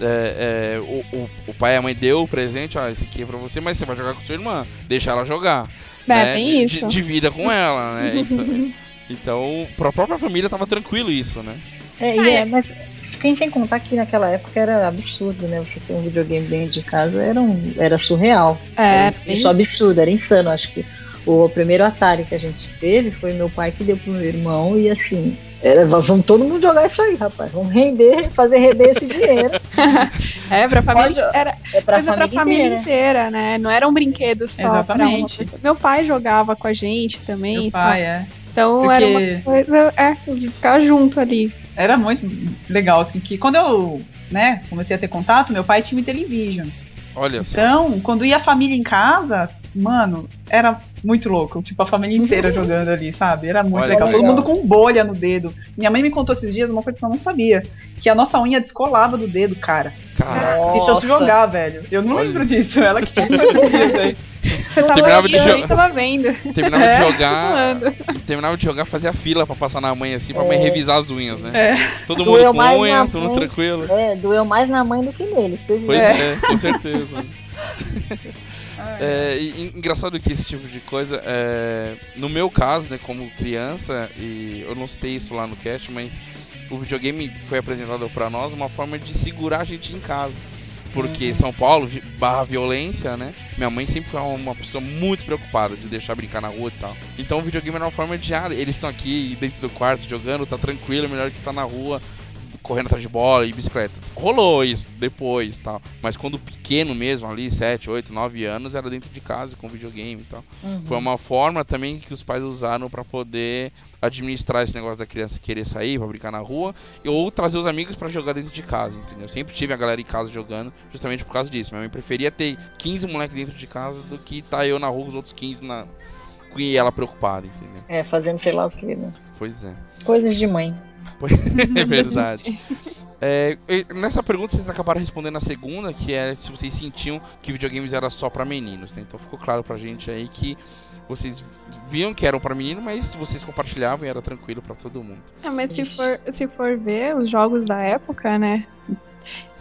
É, é, o, o, o pai e a mãe deu o presente, ó, esse aqui é pra você, mas você vai jogar com sua irmã, deixa ela jogar é, né? bem isso. De, divida com ela, né? *laughs* Então, então, pra própria família tava tranquilo isso, né? É, e é, mas isso que a gente tem que contar que naquela época era absurdo, né? Você ter um videogame dentro de casa era, um, era surreal. É, Era isso absurdo, era insano. Acho que o primeiro Atari que a gente teve foi meu pai que deu pro meu irmão e assim. Era, vamos todo mundo jogar isso aí, rapaz. Vamos render, fazer render esse dinheiro. *laughs* é pra família. Era É pra coisa família, pra família inteira. inteira, né? Não era um brinquedo só pra uma Exatamente. pessoa. Meu pai jogava com a gente também, Meu sabe? pai, é. Então Porque- era uma coisa, é, de ficar junto ali. Era muito legal, assim, que quando eu, né, comecei a ter contato, meu pai tinha um Intellivision. Olha só. Então, quando ia a família em casa, mano, era muito louco. Tipo, a família inteira *laughs* jogando ali, sabe? Era muito Olha legal. Todo legal. mundo com bolha no dedo. Minha mãe me contou esses dias uma coisa que eu não sabia. Que a nossa unha descolava do dedo, cara. Caraca. De tanto jogar, velho. Eu não Olha. lembro disso. Ela que tinha esses dias tava, Terminava de tava vendo. Terminava É, de jogar. *laughs* zoando. Terminava de jogar, fazia fila pra passar na mãe assim, pra mãe revisar as unhas, né? É. Todo mundo Doeu com unha, todo mundo tranquilo. É, doeu mais na mãe do que nele. Vocês Pois viram? é, com certeza. *laughs* É, e, engraçado que esse tipo de coisa, é, no meu caso, né, como criança, e eu não citei isso lá no cast, mas o videogame foi apresentado pra nós uma forma de segurar a gente em casa. Porque São Paulo, barra violência, né? Minha mãe sempre foi uma pessoa muito preocupada de deixar brincar na rua e tal. Então o videogame era uma forma de, ah, eles estão aqui dentro do quarto jogando, tá tranquilo, é melhor que tá na rua correndo atrás de bola e bicicleta. Rolou isso depois tal. Mas quando pequeno mesmo, ali, 7, 8, 9 anos, era dentro de casa com videogame e tal. Uhum. Foi uma forma também que os pais usaram pra poder administrar esse negócio da criança querer sair pra brincar na rua ou trazer os amigos pra jogar dentro de casa, entendeu? Sempre tive a galera em casa jogando justamente por causa disso. Minha mãe preferia ter 15 moleques dentro de casa do que tá eu na rua com os outros 15 na e ela preocupada, entendeu? É, fazendo sei lá o que, né? Pois é. Coisas de mãe. *laughs* *laughs* é verdade. É, nessa pergunta vocês acabaram respondendo a segunda, que é se vocês sentiam que videogames era só pra meninos, né? Então ficou claro pra gente aí que vocês viam que eram pra menino, mas vocês compartilhavam e era tranquilo pra todo mundo. É, mas se for, se for ver os jogos da época, né?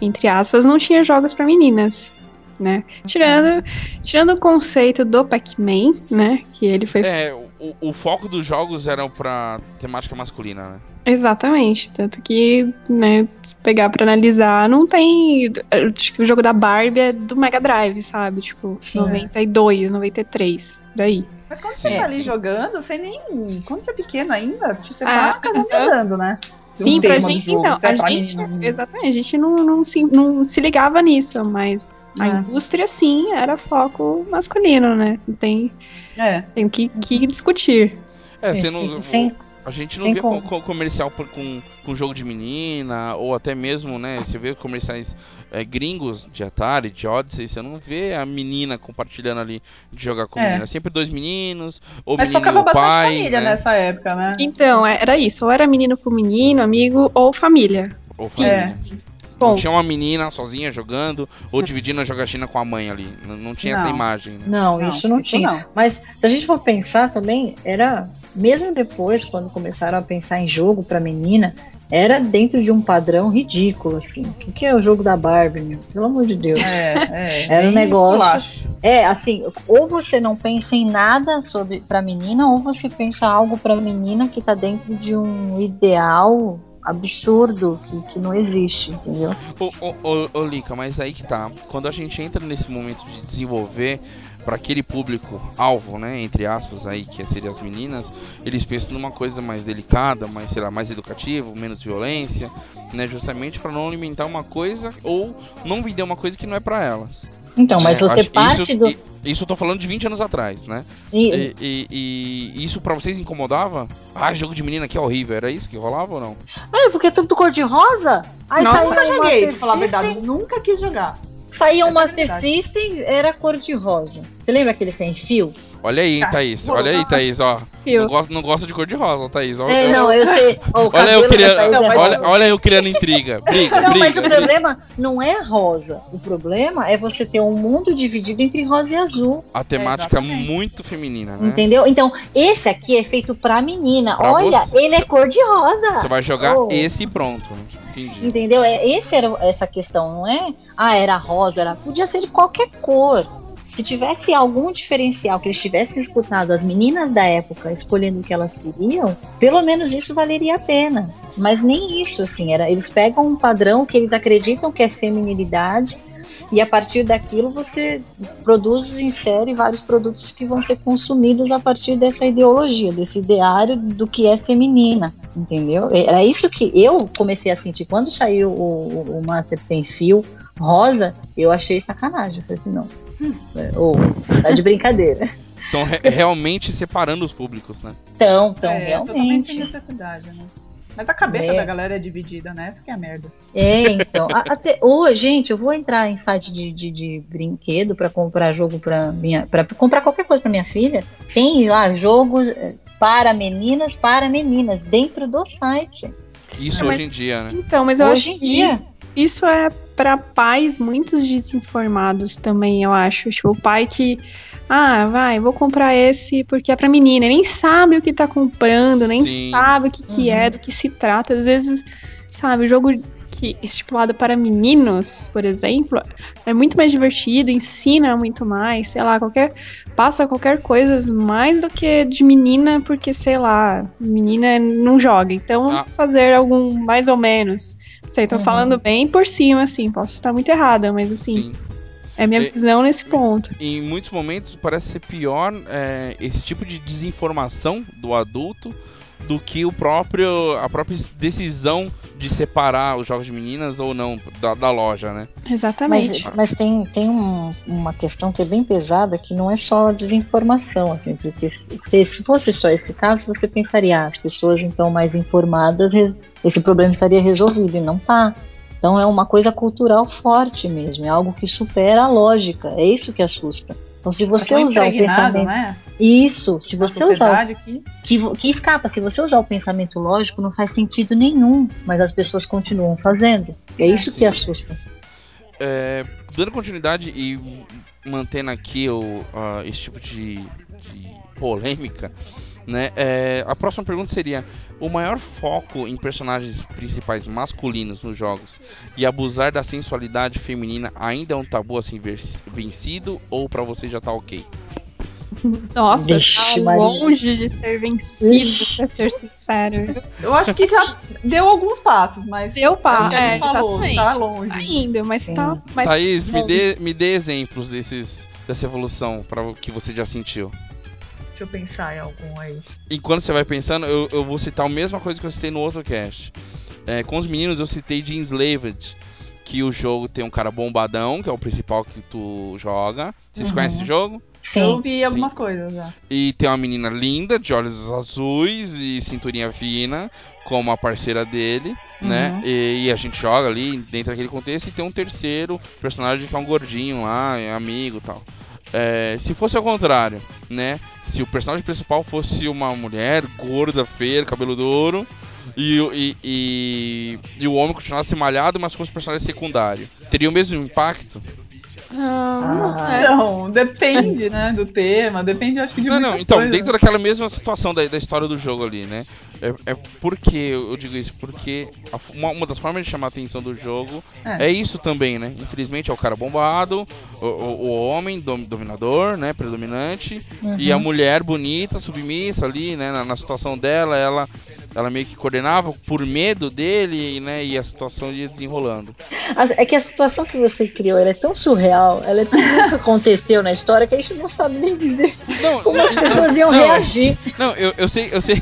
Entre aspas, não tinha jogos pra meninas. Né? Tirando, tirando o conceito do Pac-Man, né? Que ele foi. É, o, o foco dos jogos era pra temática masculina, né? Exatamente. Tanto que, né, pegar pra analisar, não tem. Acho que o jogo da Barbie é do Mega Drive, sabe? Tipo, Sim. 92, 93, daí. Mas quando Sim, você tá ali sim. jogando, você nem. Quando você é pequeno ainda, tipo, você Ah, tá cagando e aham. andando, né? Sim, O pra gente, jogo, então, é a pra gente, menino. exatamente, a gente não, não, se, não se ligava nisso, mas a É. indústria, sim, era foco masculino, né? Tem, É. tem que, que discutir. É, É, você sim, não. sem- A gente não sem vê como. co- co- comercial com, com jogo de menina, ou até mesmo, né? Você vê comerciais é, gringos de Atari, de Odyssey, você não vê a menina compartilhando ali de jogar com É. menina. Sempre dois meninos, ou Mas menino focava e bastante pai. família né? nessa época, né? Então, é- era isso, ou era menino com menino, amigo, ou família. Ou família. É. Não Bom. tinha uma menina sozinha jogando, ou dividindo a jogatina com a mãe ali. Não, não tinha essa Não. imagem, né? Não, isso não tinha. Não. Mas se a gente for pensar também, era mesmo depois, quando começaram a pensar em jogo pra menina, era dentro de um padrão ridículo, assim. O que, que é o jogo da Barbie, meu? Pelo amor de Deus. É, é. *laughs* Era um negócio-. É, assim, ou você não pensa em nada sobre para menina, ou você pensa algo pra menina que tá dentro de um ideal absurdo que, que não existe, entendeu? Ô, ô, ô, ô, Lica, mas aí que tá. Quando a gente entra nesse momento de desenvolver para aquele público alvo, né, entre aspas aí, que seriam as meninas, eles pensam numa coisa mais delicada, mais, sei lá, mais educativa, menos violência, né, justamente para não alimentar uma coisa ou não vender uma coisa que não é para elas. Então, mas É, você acho- parte isso, do. Isso eu tô falando de 20 anos atrás, né? e- E, e- e isso pra vocês incomodava? Ah, jogo de menina aqui é horrível. Era isso que rolava ou não? Ah, porque é tudo cor-de-rosa? Nossa, Nunca joguei, pra falar a verdade. Nunca quis jogar. Saía um Essa é Master. System, era cor-de-rosa. Você lembra aquele sem fio? Olha aí, hein, Tá, Thaís. Olha aí, Thaís, ó. Não Viu? gosta, não gosta de cor de rosa, Thaís. Ó, É, eu- não, eu sei. Ó, o olha eu criando. é Olha, rosa. olha eu criando intriga. *laughs* Briga, Não, mas briga. o problema não é rosa. O problema é você ter um mundo dividido entre rosa e azul. A temática Exatamente. muito feminina, né? Entendeu? Então, esse aqui é feito pra menina. Pra Olha, você. ele é cor-de-rosa. Você vai jogar Oh. esse e pronto. Entendi. Entendeu? É, esse era essa questão, não é? Ah, era rosa, era. Podia ser de qualquer cor. Se tivesse algum diferencial que eles tivessem escutado as meninas da época escolhendo o que elas queriam, pelo menos isso valeria a pena. Mas nem isso, assim, era. Eles pegam um padrão que eles acreditam que é feminilidade e a partir daquilo você produz e insere vários produtos que vão ser consumidos a partir dessa ideologia, desse ideário do que é ser menina, entendeu? Era isso que eu comecei a sentir quando saiu o, o, Master Sem Fio rosa, eu achei sacanagem. Eu falei assim, não, é, ou tá de brincadeira. *laughs* Então, re- realmente separando os públicos, né? Então, então é, totalmente sem realmente. necessidade, né? Mas a cabeça É. da galera é dividida, né? Essa que é a merda. É, então. a- até, ô, gente, eu vou entrar em site de, de, de brinquedo pra comprar jogo pra minha. para comprar qualquer coisa pra minha filha. Tem lá jogos eh, para meninas, para meninas, dentro do site. Isso Mas- hoje em dia, né? Então, mas eu Hoje acho em que dia. isso, isso é pra pais muito desinformados também, eu acho. Tipo, o pai que, ah, vai, vou comprar esse porque é pra menina, nem sabe o que tá comprando, nem Sim. sabe o que, que é, Uhum. do que se trata. Às vezes, sabe, o jogo que é estipulado para meninos, por exemplo, é muito mais divertido, ensina muito mais, sei lá, qualquer passa qualquer coisa mais do que de menina, porque sei lá, menina não joga. Então, Ah. fazer algum mais ou menos. Não sei, tô Uhum. falando bem por cima, assim, posso estar muito errada, mas assim, Sim. é minha E- visão nesse ponto. Em muitos momentos parece ser pior é, esse tipo de desinformação do adulto do que o próprio a própria decisão de separar os jogos de meninas ou não da, da loja, né? Exatamente. Mas, mas tem, tem um- uma questão que é bem pesada, que não é só desinformação, assim, porque se, se fosse só esse caso, você pensaria, ah, as pessoas então mais informadas, esse problema estaria resolvido, e não tá. Então é uma coisa cultural forte mesmo, é algo que supera a lógica, é isso que assusta. Então se você Tá usar o pensamento... né? Isso, se você usar que que, que escapa. Se você usar o pensamento lógico, não faz sentido nenhum, mas as pessoas continuam fazendo. É isso Sim. que assusta. É, dando continuidade e mantendo aqui o, ah, esse tipo de, de polêmica, né? é, a próxima pergunta seria: o maior foco em personagens principais masculinos nos jogos e abusar da sensualidade feminina ainda é um tabu assim vencido ou pra você já tá ok? *laughs* Nossa, Vixe, tá longe de ser vencido, pra ser sincero. eu acho que já deu alguns passos, mas Deu a é, falou, exatamente. tá longe. Tá indo, mas Sim. tá mais Thaís, me longe. dê, me dê exemplos desses, dessa evolução para que você já sentiu. Deixa eu pensar em algum aí. Enquanto você vai pensando, eu, eu vou citar a mesma coisa que eu citei no outro cast. É, com os meninos eu citei de Enslaved, que o jogo tem um cara bombadão, que é o principal que tu joga. Vocês Uhum. conhecem esse jogo? Eu Sim. vi algumas coisas já. E tem uma menina linda, de olhos azuis e cinturinha fina, como a parceira dele, né? Uhum. E, e a gente joga ali dentro daquele contexto e tem um terceiro personagem que é um gordinho lá, é amigo e tal. É, se fosse ao contrário, né? Se o personagem principal fosse uma mulher gorda, feia, cabelo duro, e, o- e, e, e o homem continuasse malhado, mas fosse personagem secundário, teria o mesmo impacto? Ah, não, Ah, é. Não, depende, né, do tema, depende, acho que de Não, não, então, coisa. dentro daquela mesma situação da, da história do jogo ali, né? É, é porque eu digo isso, porque a uma, uma das formas de chamar a atenção do jogo é. É. isso também, né? Infelizmente é o cara bombado, o, o- o homem dom- dominador, né? Predominante, e a Uhum. mulher bonita, submissa ali, né? Na, na situação dela, ela, ela meio que coordenava por medo dele, né? E a situação ia desenrolando. É que a situação que você criou ela é tão surreal, ela é tão nunca *laughs* aconteceu na história que a gente não sabe nem dizer Não, como as pessoas iam não, reagir. Não, eu, eu sei, eu sei,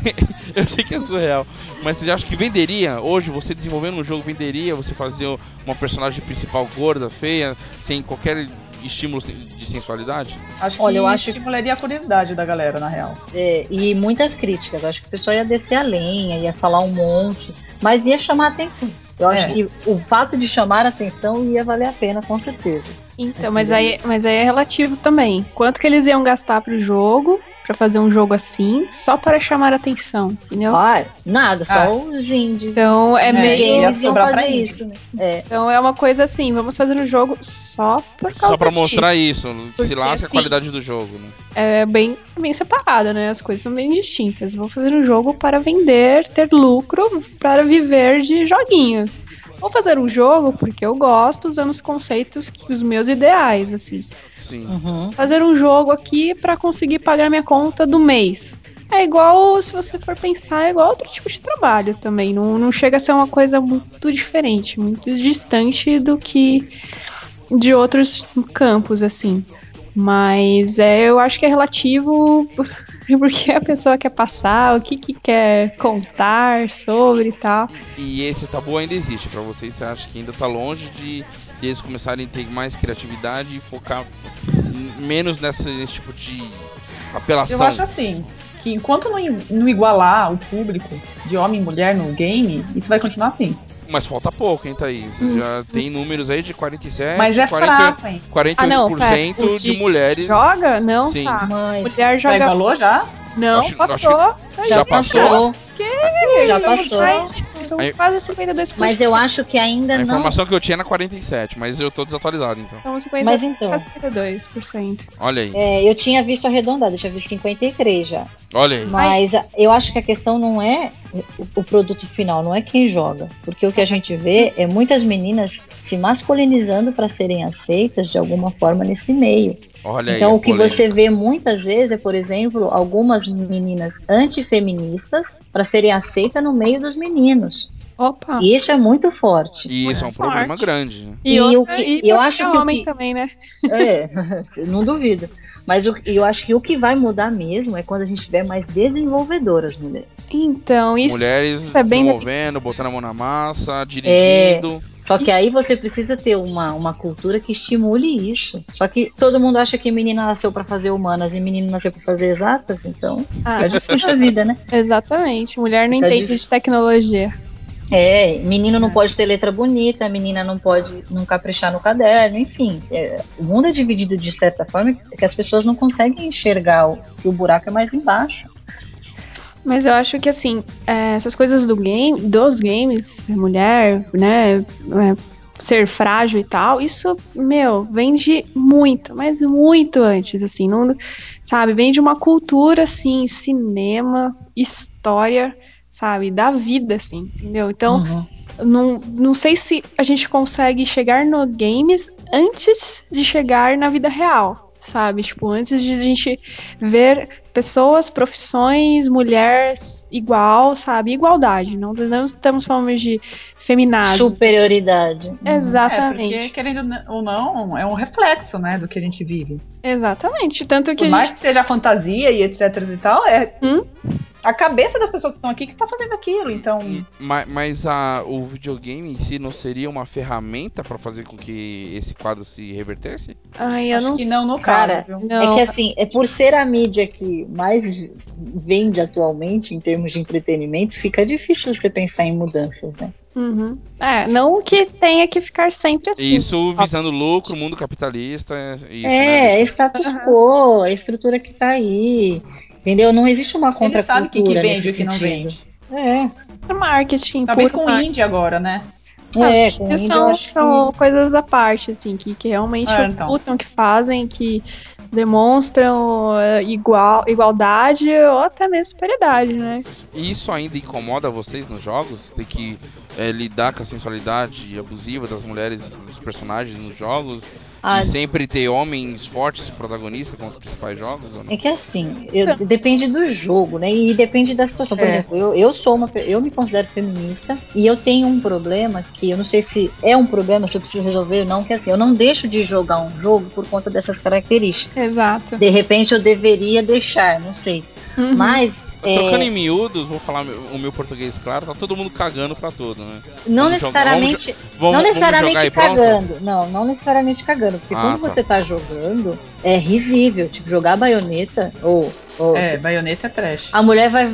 eu sei que é surreal. Mas você acha que venderia? Hoje, você desenvolvendo um jogo, venderia você fazer uma personagem principal gorda, feia, sem qualquer estímulo de sensualidade? Acho que Olha, eu acho- estimularia a curiosidade da galera, na real. É, e muitas críticas. Acho que o pessoal ia descer a lenha, ia falar um monte, mas ia chamar atenção. Eu acho É. que o fato de chamar atenção ia valer a pena, com certeza. Então, mas aí, mas aí é relativo também. Quanto que eles iam gastar pro jogo, pra fazer um jogo assim, só para chamar atenção, entendeu? Ah, nada, só Ah. os indies. Então é É, meio. games iam fazer isso, né? É. Então é uma coisa assim, vamos fazer um jogo só por causa Só pra disso. mostrar isso, se Porque, lasca a assim, qualidade do jogo, né? É bem, bem separado, né? As coisas são bem distintas. Vou fazer um jogo para vender, ter lucro, para viver de joguinhos. Vou fazer um jogo porque eu gosto, usando os conceitos, que, os meus ideais, assim. Sim. Uhum. Fazer um jogo aqui para conseguir pagar minha conta do mês. É igual, se você for pensar, é igual outro tipo de trabalho também. Não, não chega a ser uma coisa muito diferente, muito distante do que de outros campos, assim. Mas é, eu acho que é relativo *laughs* porque a pessoa quer passar, o que, que quer contar sobre e tal. E esse tabu ainda existe pra vocês? Você acha que ainda tá longe de, de eles começarem a ter mais criatividade e focar menos nessa, nesse tipo de apelação? Eu acho assim, que enquanto não, não igualar o público de homem e mulher no game, isso vai continuar assim. Mas falta pouco, hein, Thaís? Hum. Já tem números aí de 47, Mas é 40, fraco, hein? 48% Ah, não, pera, de mulheres. Joga? Não, Sim. tá. Mas Mulher Já joga. igualou já? Não, Acho- passou. já, Já passou? passou. Já Somos passou. São Aí- quase 52%. Mas eu acho que ainda A não. informação que eu tinha era 47, mas eu tô desatualizado, então. São 50, Mas então. quase 52%. Olha aí, É, eu tinha visto arredondado, eu tinha visto 53 já. olha aí. Mas a- eu acho que a questão não é o, o produto final, não é quem joga. Porque o que a gente vê é muitas meninas se masculinizando para serem aceitas de alguma forma nesse meio. Olha aí. então a o que polêmica. você vê muitas vezes é, por exemplo, algumas meninas antifeministas para serem aceitas no meio dos meninos. Opa. E isso é muito forte. E isso é um Sorte. problema grande. né? E, E outra, o que- e eu acho é que o homem que- também, né? É, *laughs* *laughs* não duvido. Mas o- eu acho que o que vai mudar mesmo é quando a gente tiver mais desenvolvedoras mulheres. Então, isso, Mulheres isso é se bem movendo, botando a mão na massa, dirigindo. Só que aí você precisa ter uma, uma cultura que estimule isso. Só que todo mundo acha que menina nasceu pra fazer humanas e menino nasceu pra fazer exatas, então Ah, é difícil a vida, né? *laughs* exatamente. Mulher não Fica entende difícil. de tecnologia. É, menino não pode ter letra bonita, menina não pode não caprichar no caderno, enfim. é, o mundo é dividido de certa forma que as pessoas não conseguem enxergar o, que o buraco é mais embaixo. Mas eu acho que assim, é, essas coisas do game, dos games, mulher, né, é, ser frágil e tal, isso, meu, vem de muito, mas muito antes, assim, não, sabe, vem de uma cultura, assim, cinema, história, sabe, da vida, assim, entendeu? Então, Uhum. não, não sei se a gente consegue chegar no games antes de chegar na vida real, sabe? Tipo, antes de a gente ver pessoas, profissões, mulheres igual, sabe? Igualdade. Não, não estamos falando de feminazes. Superioridade. Uhum. É, Exatamente. porque, querendo ou não, é um reflexo, né, do que a gente vive. Exatamente. Tanto que Por mais gente. que seja fantasia e etc e tal, é Hum? A cabeça das pessoas que estão aqui que tá fazendo aquilo, então... Ma- Mas, a, o videogame em si não seria uma ferramenta pra fazer com que esse quadro se revertesse? Ai, eu acho não que não no. Cara, caso? Não. É que assim, é por ser a mídia que mais vende atualmente em termos de entretenimento, fica difícil você pensar em mudanças, né? Uhum. É, não que tenha que ficar sempre assim. Isso visando lucro, mundo capitalista. é Isso, é, né? é status quo, a estrutura que tá aí. Entendeu? Não existe uma Ele sabe o que, que contracultura vende e nesse o que não sentido. vende. É, Marketing, Talvez com o marketing. indie agora, né? é, Ah, são, acho são coisas à parte, assim, que, que realmente É, então. ocultam, que fazem, que demonstram eh, igual, igualdade ou até mesmo superioridade, né? E isso ainda incomoda vocês nos jogos? Ter que é, lidar com a sensualidade abusiva das mulheres, dos personagens nos jogos? Ah, E sempre ter homens fortes protagonistas como os principais jogos? Ou não? É que assim, eu- depende do jogo, né? E depende da situação. Por É. exemplo, eu, eu sou uma, eu me considero feminista e eu tenho um problema que eu não sei se é um problema, se eu preciso resolver ou não, que é assim, eu não deixo de jogar um jogo por conta dessas características. Exato. De repente eu deveria deixar, não sei. Uhum. Mas Trocando é, em miúdos, vou falar o meu português claro, tá todo mundo cagando pra todo, né? não vamos jogar- necessariamente, Vamos, não vamos necessariamente jogar e pronto? cagando. Não, não necessariamente cagando, porque Ah, quando tá. você tá jogando, é risível, tipo jogar baioneta ou, ou É, baioneta é trash. A mulher vai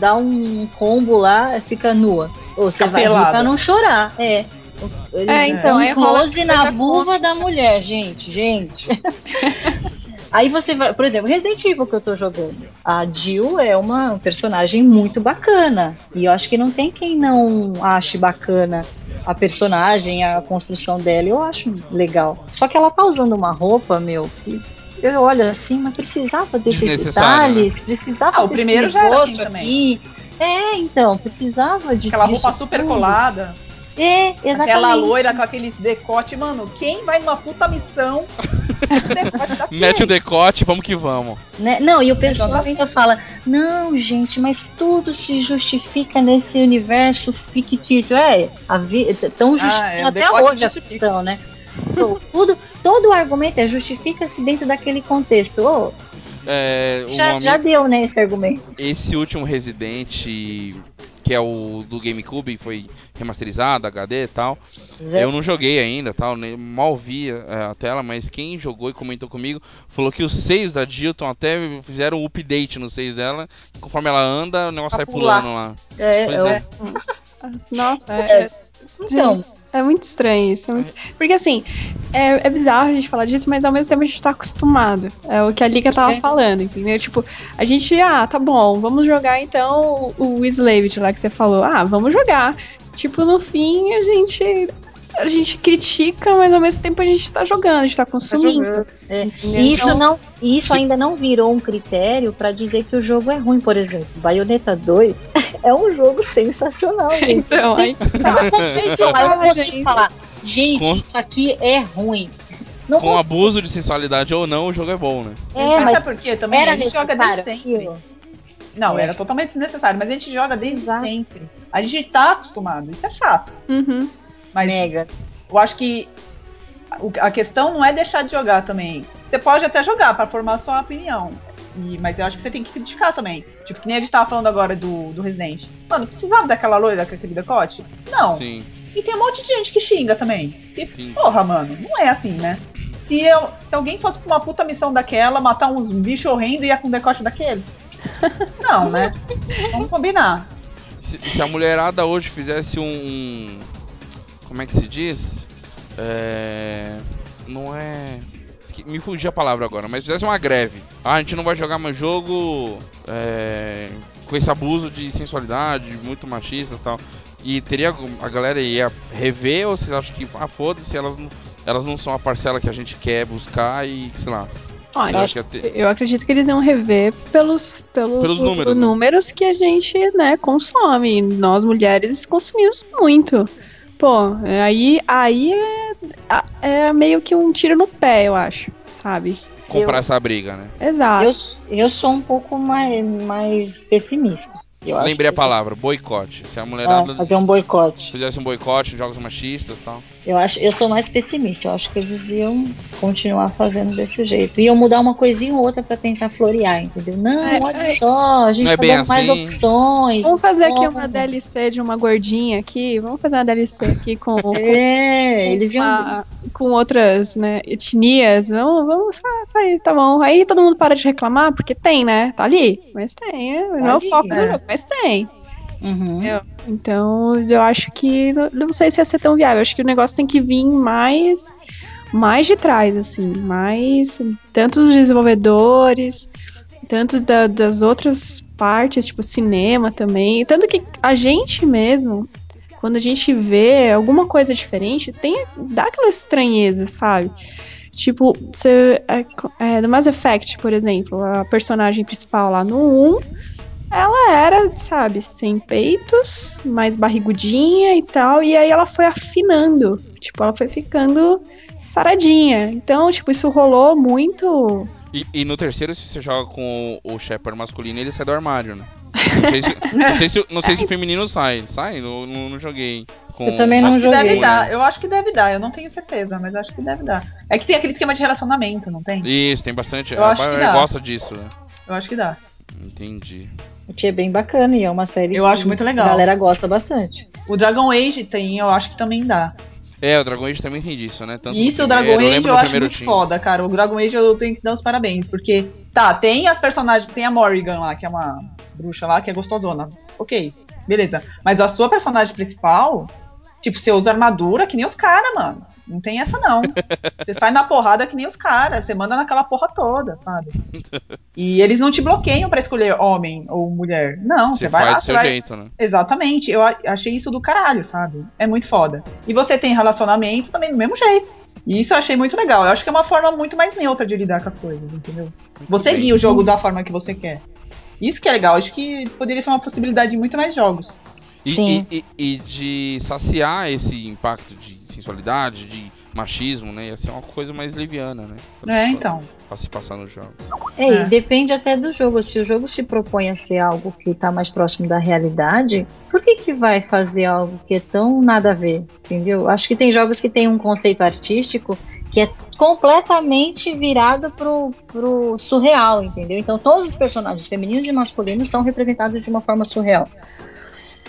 dar um combo lá, fica nua. Ou você Fica vai rir pra não chorar. É. Eles É, então, dão aí um rola close na vulva da mulher, gente, gente. *laughs* Aí você vai, por exemplo, Resident Evil que eu tô jogando. A Jill é uma personagem muito bacana. E eu acho que não tem quem não ache bacana a personagem, a construção dela. Eu acho legal. Só que ela tá usando uma roupa, meu, que eu olho assim, mas precisava desses detalhes, precisava Ah, o desse primeiro já era assim também. aqui. É, então, precisava de Aquela roupa super tudo. colada. É, exatamente. Aquela loira com aqueles decote. Mano, quem vai numa puta missão? *laughs* Mete o decote, vamos que vamos. Né? Não, e o pessoal Exatamente. ainda fala: não, gente, mas tudo se justifica nesse universo fictício. É, a vida. Tão justificando é, o até hoje a ficção, né? Então, tudo, todo o argumento é justifica-se dentro daquele contexto. Ô, É, já, amigo- já deu, né, esse argumento. esse último Resident, que é o do GameCube, foi remasterizado, HD e tal. Zé. Eu não joguei ainda, tal, nem- mal vi é, a tela, mas quem jogou e comentou comigo falou que os seios da Dilton até fizeram um update nos seios dela. e Conforme ela anda, o negócio Pra sai pular. pulando lá. É, Pois eu- é. *laughs* Nossa, é, é- Então, é muito estranho isso. é muito- Porque assim, é, é bizarro a gente falar disso, mas ao mesmo tempo a gente tá acostumado. É o que a Liga tava É. falando, entendeu? Tipo, a gente, ah, tá bom, vamos jogar então o, o Slaved lá que você falou. Ah, vamos jogar. Tipo, no fim, a gente. A gente critica, mas ao mesmo tempo a gente tá jogando, a gente tá consumindo. é, e isso, Então- não, isso ainda não virou um critério pra dizer que o jogo é ruim, por exemplo. Bayonetta 2 *laughs* é um jogo sensacional, gente. Então, aí. Não consigo falar, eu não Ah, consigo gente. falar. Gente, Com- isso aqui é ruim. Não Com consigo. abuso de sensualidade ou não, o jogo é bom, né? É, mas mas sabe por quê? Também era a gente joga desde sempre. Não, É. era totalmente desnecessário, mas a gente joga desde Exato. sempre. A gente tá acostumado, isso é fato. Uhum. Mas Mega. eu acho que a questão não é deixar de jogar também. Você pode até jogar pra formar sua opinião. E, mas eu acho que você tem que criticar também. Tipo, que nem a gente tava falando agora do, do Resident. Mano, precisava daquela loira com aquele decote? Não. Sim. E tem um monte de gente que xinga também. E, porra, mano, não é assim, né? Se, eu, se alguém fosse pra uma puta missão daquela, matar uns bichos horrendos e ia com decote daquele? *laughs* Não, né? Vamos combinar. Se, se a mulherada hoje fizesse um. Como é que se diz? É. Não é. Me fugiu a palavra agora, mas fizesse uma greve. Ah, a gente não vai jogar mais jogo é, com esse abuso de sensualidade, muito machista e tal. E teria. A galera ia rever ou vocês acham que. Ah, foda-se, elas não, elas não são a parcela que a gente quer buscar e sei lá. Olha, ia ter- eu acredito que eles iam rever pelos, pelo, Pelos números, né? números que a gente, né, consome. Nós mulheres consumimos muito. Pô, aí, aí é, é meio que um tiro no pé, eu acho, sabe? comprar Eu- essa briga, né? Exato. Eu, eu sou um pouco mais, mais pessimista. Eu acho Lembrei a que- palavra, boicote. Se a É, mulherada fazer um boicote. fizesse um boicote, jogos machistas e tal. Eu acho, eu sou mais pessimista. Eu acho que eles iam continuar fazendo desse jeito. Iam mudar uma coisinha ou outra pra tentar florear, entendeu? Não, É, olha é. só, a gente Não é tá dando mais assim. opções. Vamos fazer aqui uma DLC de uma gordinha aqui. Vamos fazer uma DLC aqui com, *laughs* com, É, eles iam. uma- com outras né, etnias. Vamos, vamos sa- sair, tá bom. Aí todo mundo para de reclamar, porque tem, né? Tá ali. Mas tem. é, Não é o ali, foco do é. jogo, mas tem. Uhum. Então, eu acho que não, sei se ia ser tão viável. Eu acho que o negócio tem que vir mais mais de trás, assim, mais tanto os desenvolvedores, tanto da- das outras partes, tipo cinema também, tanto que a gente mesmo, quando a gente vê alguma coisa diferente, tem dá aquela estranheza, sabe? Tipo, você, é, é, no Mass Effect, por exemplo, a personagem principal lá no 1, ela era, sabe, sem peitos, mais barrigudinha e tal, e aí ela foi afinando. Tipo, ela foi ficando saradinha. Então, tipo, isso rolou muito. E, e no terceiro, se você joga com o, Shepard masculino, ele sai do armário, né? Não sei se, *laughs* não sei se, não sei se o feminino sai. Sai? Não, não, não joguei. Com... Eu também não Acho que joguei. deve dar. Eu acho que deve dar. Eu não tenho certeza, mas acho que deve dar. É que tem aquele esquema de relacionamento, não tem? Isso, tem bastante. Eu a acho que dá. gosta disso, né? Eu acho que dá. Entendi. O que é bem bacana e é uma série Eu que acho muito legal. A galera gosta bastante. O Dragon Age tem, eu acho que também dá. É, o Dragon Age também tem disso, né? Tanto isso, o Dragon primeiro, Age lembro eu no acho muito tinha. foda, cara. O Dragon Age eu tenho que dar os parabéns, porque, tá, tem as personagens, tem a Morrigan lá, que é uma bruxa lá, que é gostosona. Ok, beleza. Mas a sua personagem principal, tipo, você usa armadura que nem os caras, mano. Não tem essa, não. Você sai na porrada que nem os caras, você manda naquela porra toda, sabe? E eles não te bloqueiam pra escolher homem ou mulher. Não, você, Você vai faz lá, do seu vai, jeito, né? Exatamente, eu achei isso do caralho, sabe? É muito foda. E você tem relacionamento também do mesmo jeito. E isso eu achei muito legal. Eu acho que é uma forma muito mais neutra de lidar com as coisas, entendeu? Você bem. guia o jogo da forma que você quer. Isso que é legal, acho que poderia ser uma possibilidade em muito mais jogos. E, Sim. e, e- e de saciar esse impacto de sensualidade, de machismo, né? Ia ser uma coisa mais leviana, né? Pra É, se- então. Pra se passar no jogo. É, É. e depende até do jogo. Se o jogo se propõe a ser algo que está mais próximo da realidade, por que, que vai fazer algo que é tão nada a ver? Entendeu? Acho que tem jogos que têm um conceito artístico que é completamente virado pro, pro surreal, entendeu? Então todos os personagens femininos e masculinos são representados de uma forma surreal.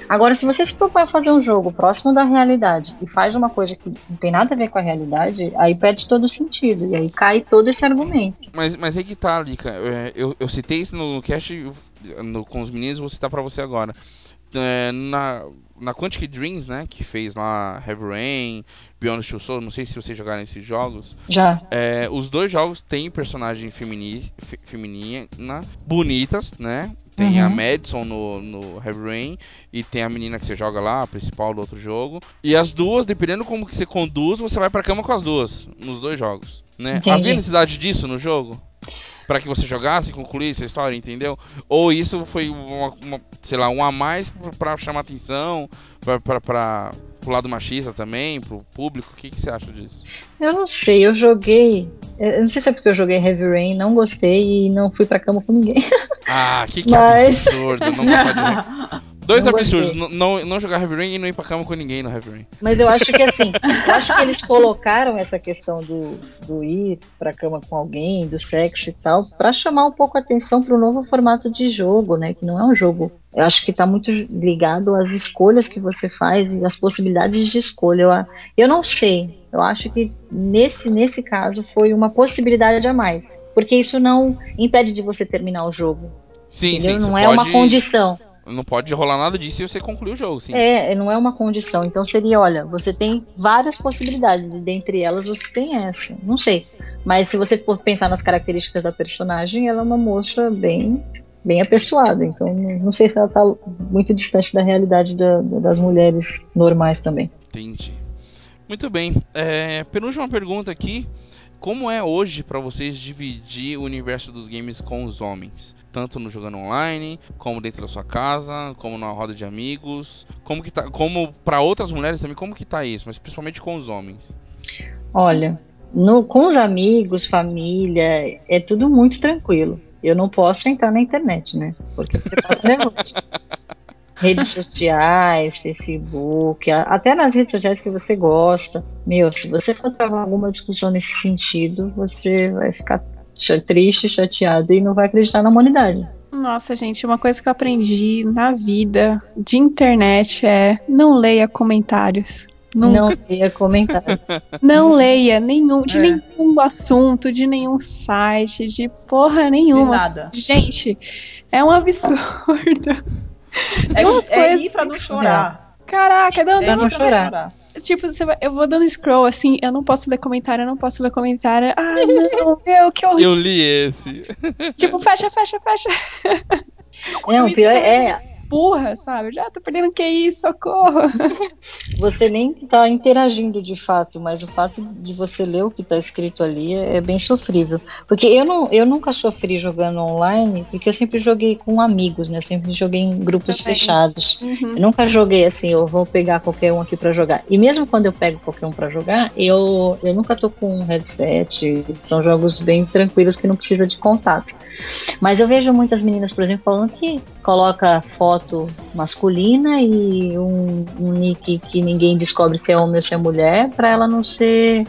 Agora, se você se propõe a fazer um jogo próximo da realidade e faz uma coisa que não tem nada a ver com a realidade, aí perde todo o sentido. E aí cai todo esse argumento. Mas, mas aí que tá, Lica. É, Eu, eu citei isso no cast no- com os meninos, vou citar pra você agora. É, na, na Quantic Dreams, né, que fez lá Heavy Rain, Beyond Two Souls, não sei se vocês jogaram esses jogos. Já. É, os dois jogos têm personagem femini, fe- feminina, bonitas, né? Tem a Uhum. Madison no, no Heavy Rain e tem a menina que você joga lá, a principal do outro jogo. E as duas, dependendo como que você conduz, você vai pra cama com as duas, nos dois jogos, né? Entendi. Havia necessidade disso no jogo? Pra que você jogasse e concluísse a história, entendeu? Ou isso foi uma, uma, sei lá, um a mais pra- pra chamar atenção, pra, pro lado machista também, pro público? O que, que você acha disso? Eu não sei, eu joguei. Eu não sei se é porque eu joguei Heavy Rain, não gostei e não fui pra cama com ninguém. Ah, que, *laughs* que Mas- absurdo, não gostar de *laughs* Dois Não absurdos, não, não jogar Heavy Rain e não ir pra cama com ninguém no Heavy Rain. Mas eu acho que assim, *laughs* eu acho que eles colocaram essa questão do, do ir pra cama com alguém, do sexo e tal, pra chamar um pouco a atenção pro novo formato de jogo, né? Que não é um jogo. Eu acho que tá muito ligado às escolhas que você faz e às possibilidades de escolha. Eu, a- eu não sei. Eu acho que nesse, nesse caso foi uma possibilidade a mais. Porque isso não impede de você terminar o jogo. Sim, entendeu? sim. não é uma pode- condição. Não pode rolar nada disso e você concluir o jogo, sim. É, não é uma condição. Então seria, olha, você tem várias possibilidades e dentre elas você tem essa. Não sei. Mas se você for pensar nas características da personagem, ela é uma moça bem bem apessoada. Então não não sei se ela tá muito distante da realidade da- das mulheres normais também. Entendi. Muito bem. É, penúltima pergunta aqui. Como é hoje pra vocês dividir o universo dos games com os homens? Tanto no jogando online, como dentro da sua casa, como na roda de amigos, como que tá, como para outras mulheres também, como que tá isso, mas principalmente com os homens. Olha, no- com os amigos, família, é tudo muito tranquilo. Eu não posso entrar na internet, né? Porque você passa nervoso. Redes sociais, Facebook, até nas redes sociais que você gosta. Meu, se você for travar alguma discussão nesse sentido, você vai ficar triste, chateado e não vai acreditar na humanidade. Nossa, gente, uma coisa que eu aprendi na vida de internet é não leia comentários. Nunca. Não ia comentar. *laughs* Não leia nenhum, de É. nenhum assunto, de nenhum site, de porra De nenhuma. nada. Gente, é um absurdo. É, Duas é coisas ir pra não chorar. Caraca, não, É não, não chorar. chorar. Tipo, você vai- eu vou dando scroll assim, eu não posso ler comentário, eu não posso ler comentário. Ah, não, *laughs* meu, que horrível. Eu li esse. Tipo, fecha, fecha, fecha. Não, *laughs* o pior é, Burra, sabe? Já tô perdendo QI, socorro. *laughs* Você nem tá interagindo de fato, mas o fato de você ler o que tá escrito ali é, bem sofrível. Porque eu, não, eu nunca sofri jogando online, porque eu sempre joguei com amigos, né? Eu sempre joguei em grupos Também. fechados. Uhum. Eu nunca joguei assim, eu vou pegar qualquer um aqui pra jogar. E mesmo quando eu pego qualquer um pra jogar, eu, eu nunca tô com um headset. São jogos bem tranquilos que não precisa de contato. Mas eu vejo muitas meninas, por exemplo, falando que coloca foto masculina e um, um nick que ninguém descobre se é homem ou se é mulher, pra ela não ser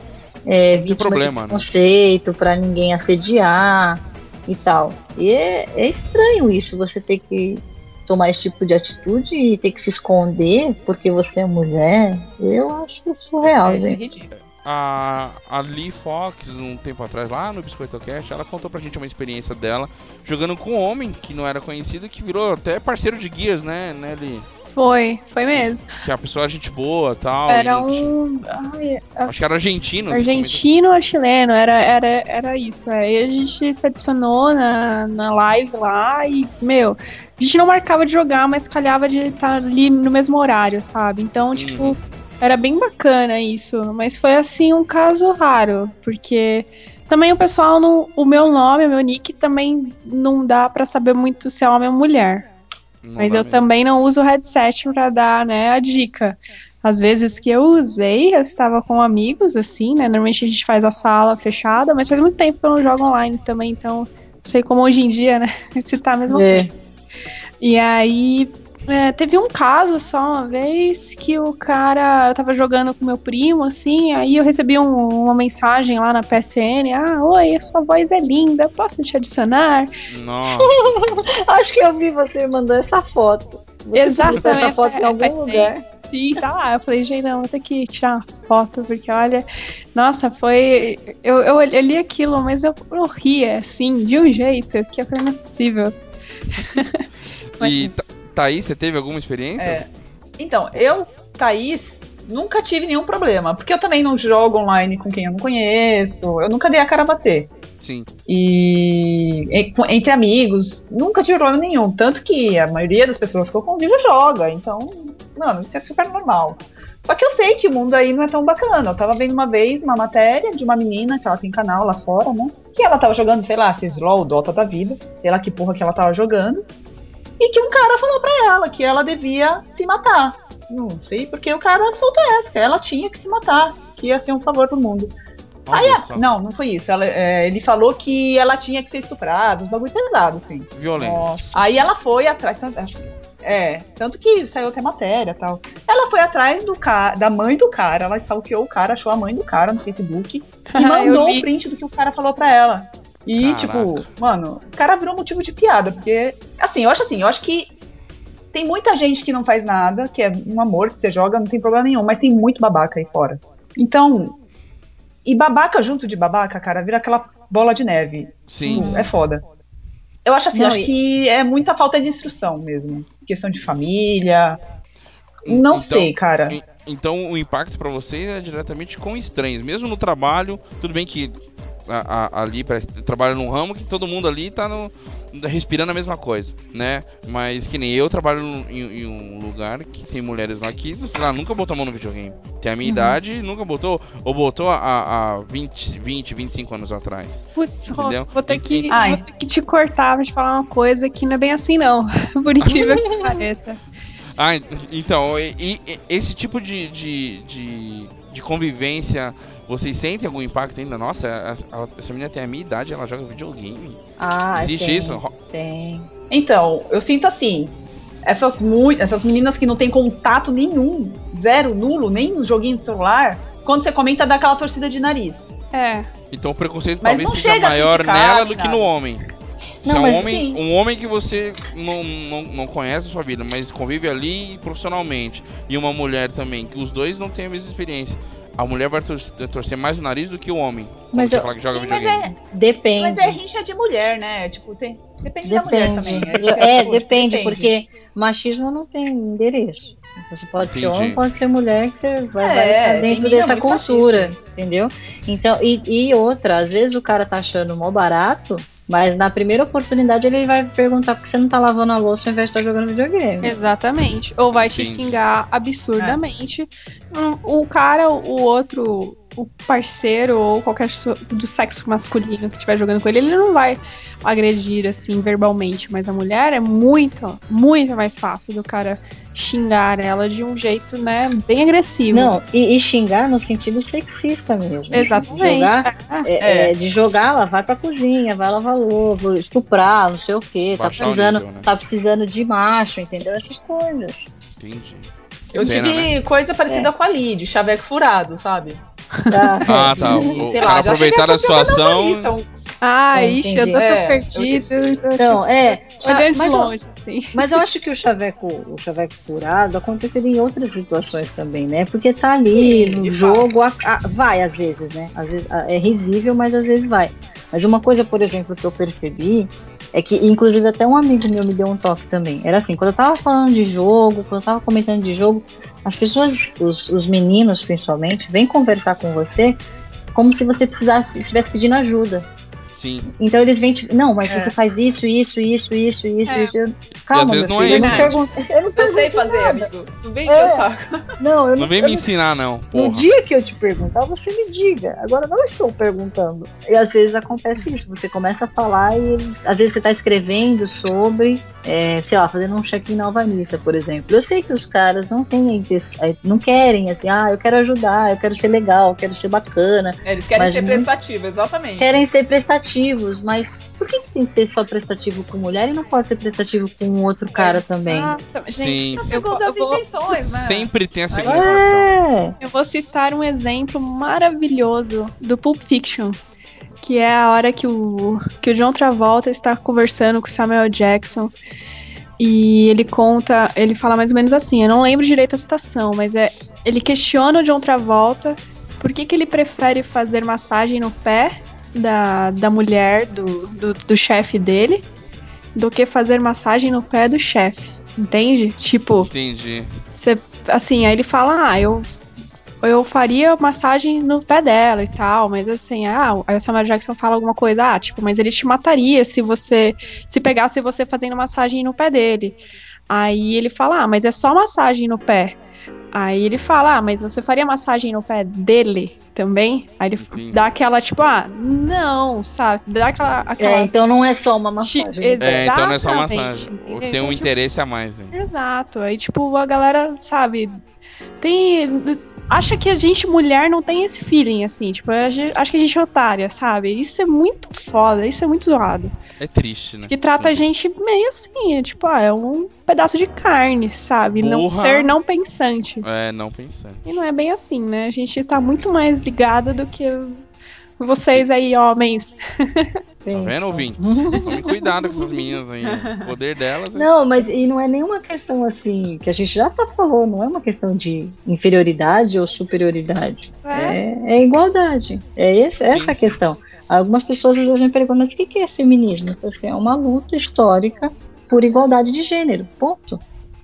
é, vítima problema, de né? preconceito, pra ninguém assediar e tal. E é, é estranho isso, você ter que tomar esse tipo de atitude e ter que se esconder porque você é mulher. Eu acho surreal, É, isso é gente. ridículo. A, a Lee Fox, um tempo atrás, lá no BiscoitoCast, ela contou pra gente uma experiência dela jogando com um homem que não era conhecido que virou até parceiro de guias, né, né Lee? Foi, foi mesmo. Que a pessoa é gente boa tal. Era e tinha- um. Ai, Acho que era argentino. argentino ou chileno, era, era, era isso. Aí a gente se adicionou na, na live lá e, meu, a gente não marcava de jogar, mas calhava de estar ali no mesmo horário, sabe? Então, tipo, Uhum. Era bem bacana isso. Mas foi assim um caso raro, porque também o pessoal não. O meu nome, o meu nick também não dá pra saber muito se é homem ou mulher. Não Mas eu mesmo. também não uso o headset pra dar, né, a dica. Às vezes que eu usei, eu estava com amigos, assim, né? Normalmente a gente faz a sala fechada, mas faz muito tempo que eu não jogo online também, então não sei como hoje em dia, né? *laughs* Se tá a mesma É. coisa. E aí, é, teve um caso só uma vez que o cara, eu tava jogando com meu primo, assim, aí eu recebi um- uma mensagem lá na PSN: Ah, oi, a sua voz é linda, posso te adicionar? Nossa. *laughs* Acho que eu vi você mandou essa foto. Você Exatamente, essa foto em é, algum lugar. Sim, tá lá. Eu falei, gente, não, vou ter que tirar uma foto, porque olha, nossa, foi. Eu, eu, eu li aquilo, mas eu, eu ria, assim, de um jeito que eu falei, não é possível. E *laughs* Tha- Thaís, você teve alguma experiência? É. Então, eu, Thaís, nunca tive nenhum problema. Porque eu também não jogo online com quem eu não conheço. Eu nunca dei a cara a bater. Sim. E entre amigos, nunca tive problema nenhum. Tanto que a maioria das pessoas que eu convivo joga. Então, mano, isso é super normal. Só que eu sei que o mundo aí não é tão bacana. Eu tava vendo uma vez uma matéria de uma menina que ela tem canal lá fora, né? Que ela tava jogando, sei lá, CSLOL, Dota da vida. Sei lá que porra que ela tava jogando. E que um cara falou pra ela que ela devia se matar. Não sei porque o cara soltou essa, que ela tinha que se matar. Que ia ser um favor pro mundo. Aí, só. não, não foi isso. Ela- é, ele falou que ela tinha que ser estuprada, uns bagulho pesado, assim. Violento. Nossa. Aí ela foi atrás, tanto- acho que É, tanto que saiu até matéria tal. Ela foi atrás do cara, da mãe do cara, ela stalkeou o cara, achou a mãe do cara no Facebook e *laughs* Eu mandou o print do que o cara falou pra ela. E, Caraca. tipo, mano, o cara virou motivo de piada, porque, assim, eu acho assim, eu acho que tem muita gente que não faz nada, que é um amor que você joga, não tem problema nenhum, mas tem muito babaca aí fora. Então, e babaca junto de babaca, cara, vira aquela bola de neve. Sim. Tipo, É foda. Eu acho assim, Não, acho e- que é muita falta de instrução mesmo. Questão de família. Não Então- sei, cara. Então o impacto pra você é diretamente com estranhos, mesmo no trabalho. Tudo bem que a- a- ali parece- trabalha num ramo que todo mundo ali tá no- respirando a mesma coisa, né? Mas que nem eu trabalho em, em um lugar que tem mulheres lá que, sei lá, nunca botou a mão no videogame. Tem a minha idade e nunca botou, ou botou há, há 20, 20, 25 anos atrás. Putz, Entendeu? vou ter, que, Ai. vou ter que te cortar pra te falar uma coisa que não é bem assim, não. *laughs* Por incrível que *laughs* pareça. Ah, en- então, e- e- esse tipo de, de, de, de convivência, vocês sentem algum impacto ainda? Nossa, a- a- essa menina tem a minha idade, ela joga videogame. Ah, Existe tem, isso? Tem. Então, eu sinto assim. Essas, essas meninas que não têm contato nenhum, zero, nulo, nem no joguinho de celular, quando você comenta dá aquela torcida de nariz. É. Então o preconceito Mas talvez seja chega a maior criticar, nela do que no homem. Se Não, é um homem, sim. um homem que você não, não, não conhece a sua vida, mas convive ali profissionalmente, e uma mulher também, que os dois não têm a mesma experiência. A mulher vai tor- torcer mais o nariz do que o homem. Mas você eu- fala que joga Sim, mas videogame. é, Depende. mas é rincha de mulher, né? Tipo, tem, depende, da mulher Depende. também. Isso que eu É, acho, depende, porque machismo não tem endereço. Você pode ser Entendi. homem, pode ser mulher, que você vai, É, vai dentro dessa cultura, machista. entendeu? Então, e, e outra, às vezes o cara tá achando mó barato, mas na primeira oportunidade ele vai perguntar por que você não tá lavando a louça ao invés de estar jogando videogame. Exatamente. Ou vai te Sim. xingar absurdamente. Um, O cara, o outro, o parceiro ou qualquer do sexo masculino que estiver jogando com ele, ele não vai agredir assim verbalmente. Mas a mulher é muito, muito mais fácil do cara xingar ela de um jeito, né, bem agressivo. Não, e, e xingar no sentido sexista mesmo. Exatamente. Jogar, É. é, é, de jogar, ela vai pra cozinha, vai lavar louça, estuprar, não sei o que, tá o precisando, nível, né? tá precisando de macho, entendeu? Essas coisas. Entendi. Eu Pena, tive né? coisa parecida com a Lid, chaveco furado, sabe? Tá? Ah, tá. O, o Sei cara lá, aproveitar a situação. lista, Ah, É, ixi, eu tô É, perdido. tô, Então, tipo, é. olhando de mas, eu, longe, assim. mas eu acho que o chaveco, o chaveco curado aconteceria em outras situações também, né? Porque tá ali Sim, no jogo, a- a- vai às vezes, né? Às vezes a- é risível, mas às vezes vai. Mas uma coisa, por exemplo, que eu percebi é que, inclusive, até um amigo meu me deu um toque também. Era assim, quando eu tava falando de jogo, quando eu tava comentando de jogo, as pessoas, os, os meninos principalmente, vêm conversar com você como se você precisasse, estivesse pedindo ajuda. Sim. Então eles vêm te. Não, mas É. você faz isso, isso, isso, isso, isso, É. isso. Eu- Calma, vezes meu não é filho, eu isso, não pergunto- eu não Eu sei fazer, nada. amigo. Não vem É. saco. Não, eu Não vem eu me ensinar, não. No Porra. dia que eu te perguntar, você me diga. Agora não estou perguntando. E às vezes acontece isso. Você começa a falar e eles. Às vezes você está escrevendo sobre, é, sei lá, fazendo um check-in na alvanista, por exemplo. Eu sei que os caras não têm é, não querem assim, ah, eu quero ajudar, eu quero ser legal, eu quero ser bacana. É, Eles querem ser prestativo, exatamente. Querem ser prestativos, mas por que, que tem que ser só prestativo com mulher e não pode ser prestativo com outro cara também? Exatamente. Sim, Gente, sim. eu, eu vou, intenções, né? Sempre tem a segunda Aí- versão. É. eu vou citar um exemplo maravilhoso do Pulp Fiction. Que é a hora que o, que o John Travolta está conversando com o Samuel Jackson. E ele conta, ele fala mais ou menos assim, eu não lembro direito a citação, mas é. Ele questiona o John Travolta por que, que ele prefere fazer massagem no pé da, da mulher, do, do, do chefe dele, do que fazer massagem no pé do chefe. Entende? Tipo, Entendi. Cê, assim, aí ele fala, ah, eu, eu faria massagens no pé dela e tal, mas assim, ah, aí o Samuel Jackson fala alguma coisa, ah, tipo, mas ele te mataria se você, se pegasse você fazendo massagem no pé dele. Aí ele fala, ah, mas é só massagem no pé. Aí ele fala, ah, mas você faria massagem no pé dele também? Aí ele Entendi. dá aquela, tipo, ah, não, sabe? Dá aquela. aquela É, então não é só uma Ti- massagem. ex- É, então não é só Exatamente, massagem. entendeu? Tem um Então, tipo, interesse a mais, hein? Exato. Aí, tipo, a galera, sabe, tem. Acha que a gente, mulher, não tem esse feeling, assim. Tipo, gente- acho que a gente é otária, sabe? Isso é muito foda, isso é muito zoado. É triste, né? Que trata a gente meio assim, é tipo, ah, é um pedaço de carne, sabe? Não Burra. ser não pensante. É, não pensando. E não é bem assim, né? A gente está muito mais ligada do que vocês aí, homens. *laughs* Tá vendo, ouvintes? *laughs* Tome cuidado com essas meninas aí. O poder delas é. Não, mas e não é nenhuma questão assim, que a gente já tá falando, não é uma questão de inferioridade ou superioridade. É, é igualdade. É esse, essa Sim, a questão. Algumas pessoas às vezes me perguntam, mas o que que é feminismo? Falo assim, é uma luta histórica por igualdade de gênero. Ponto.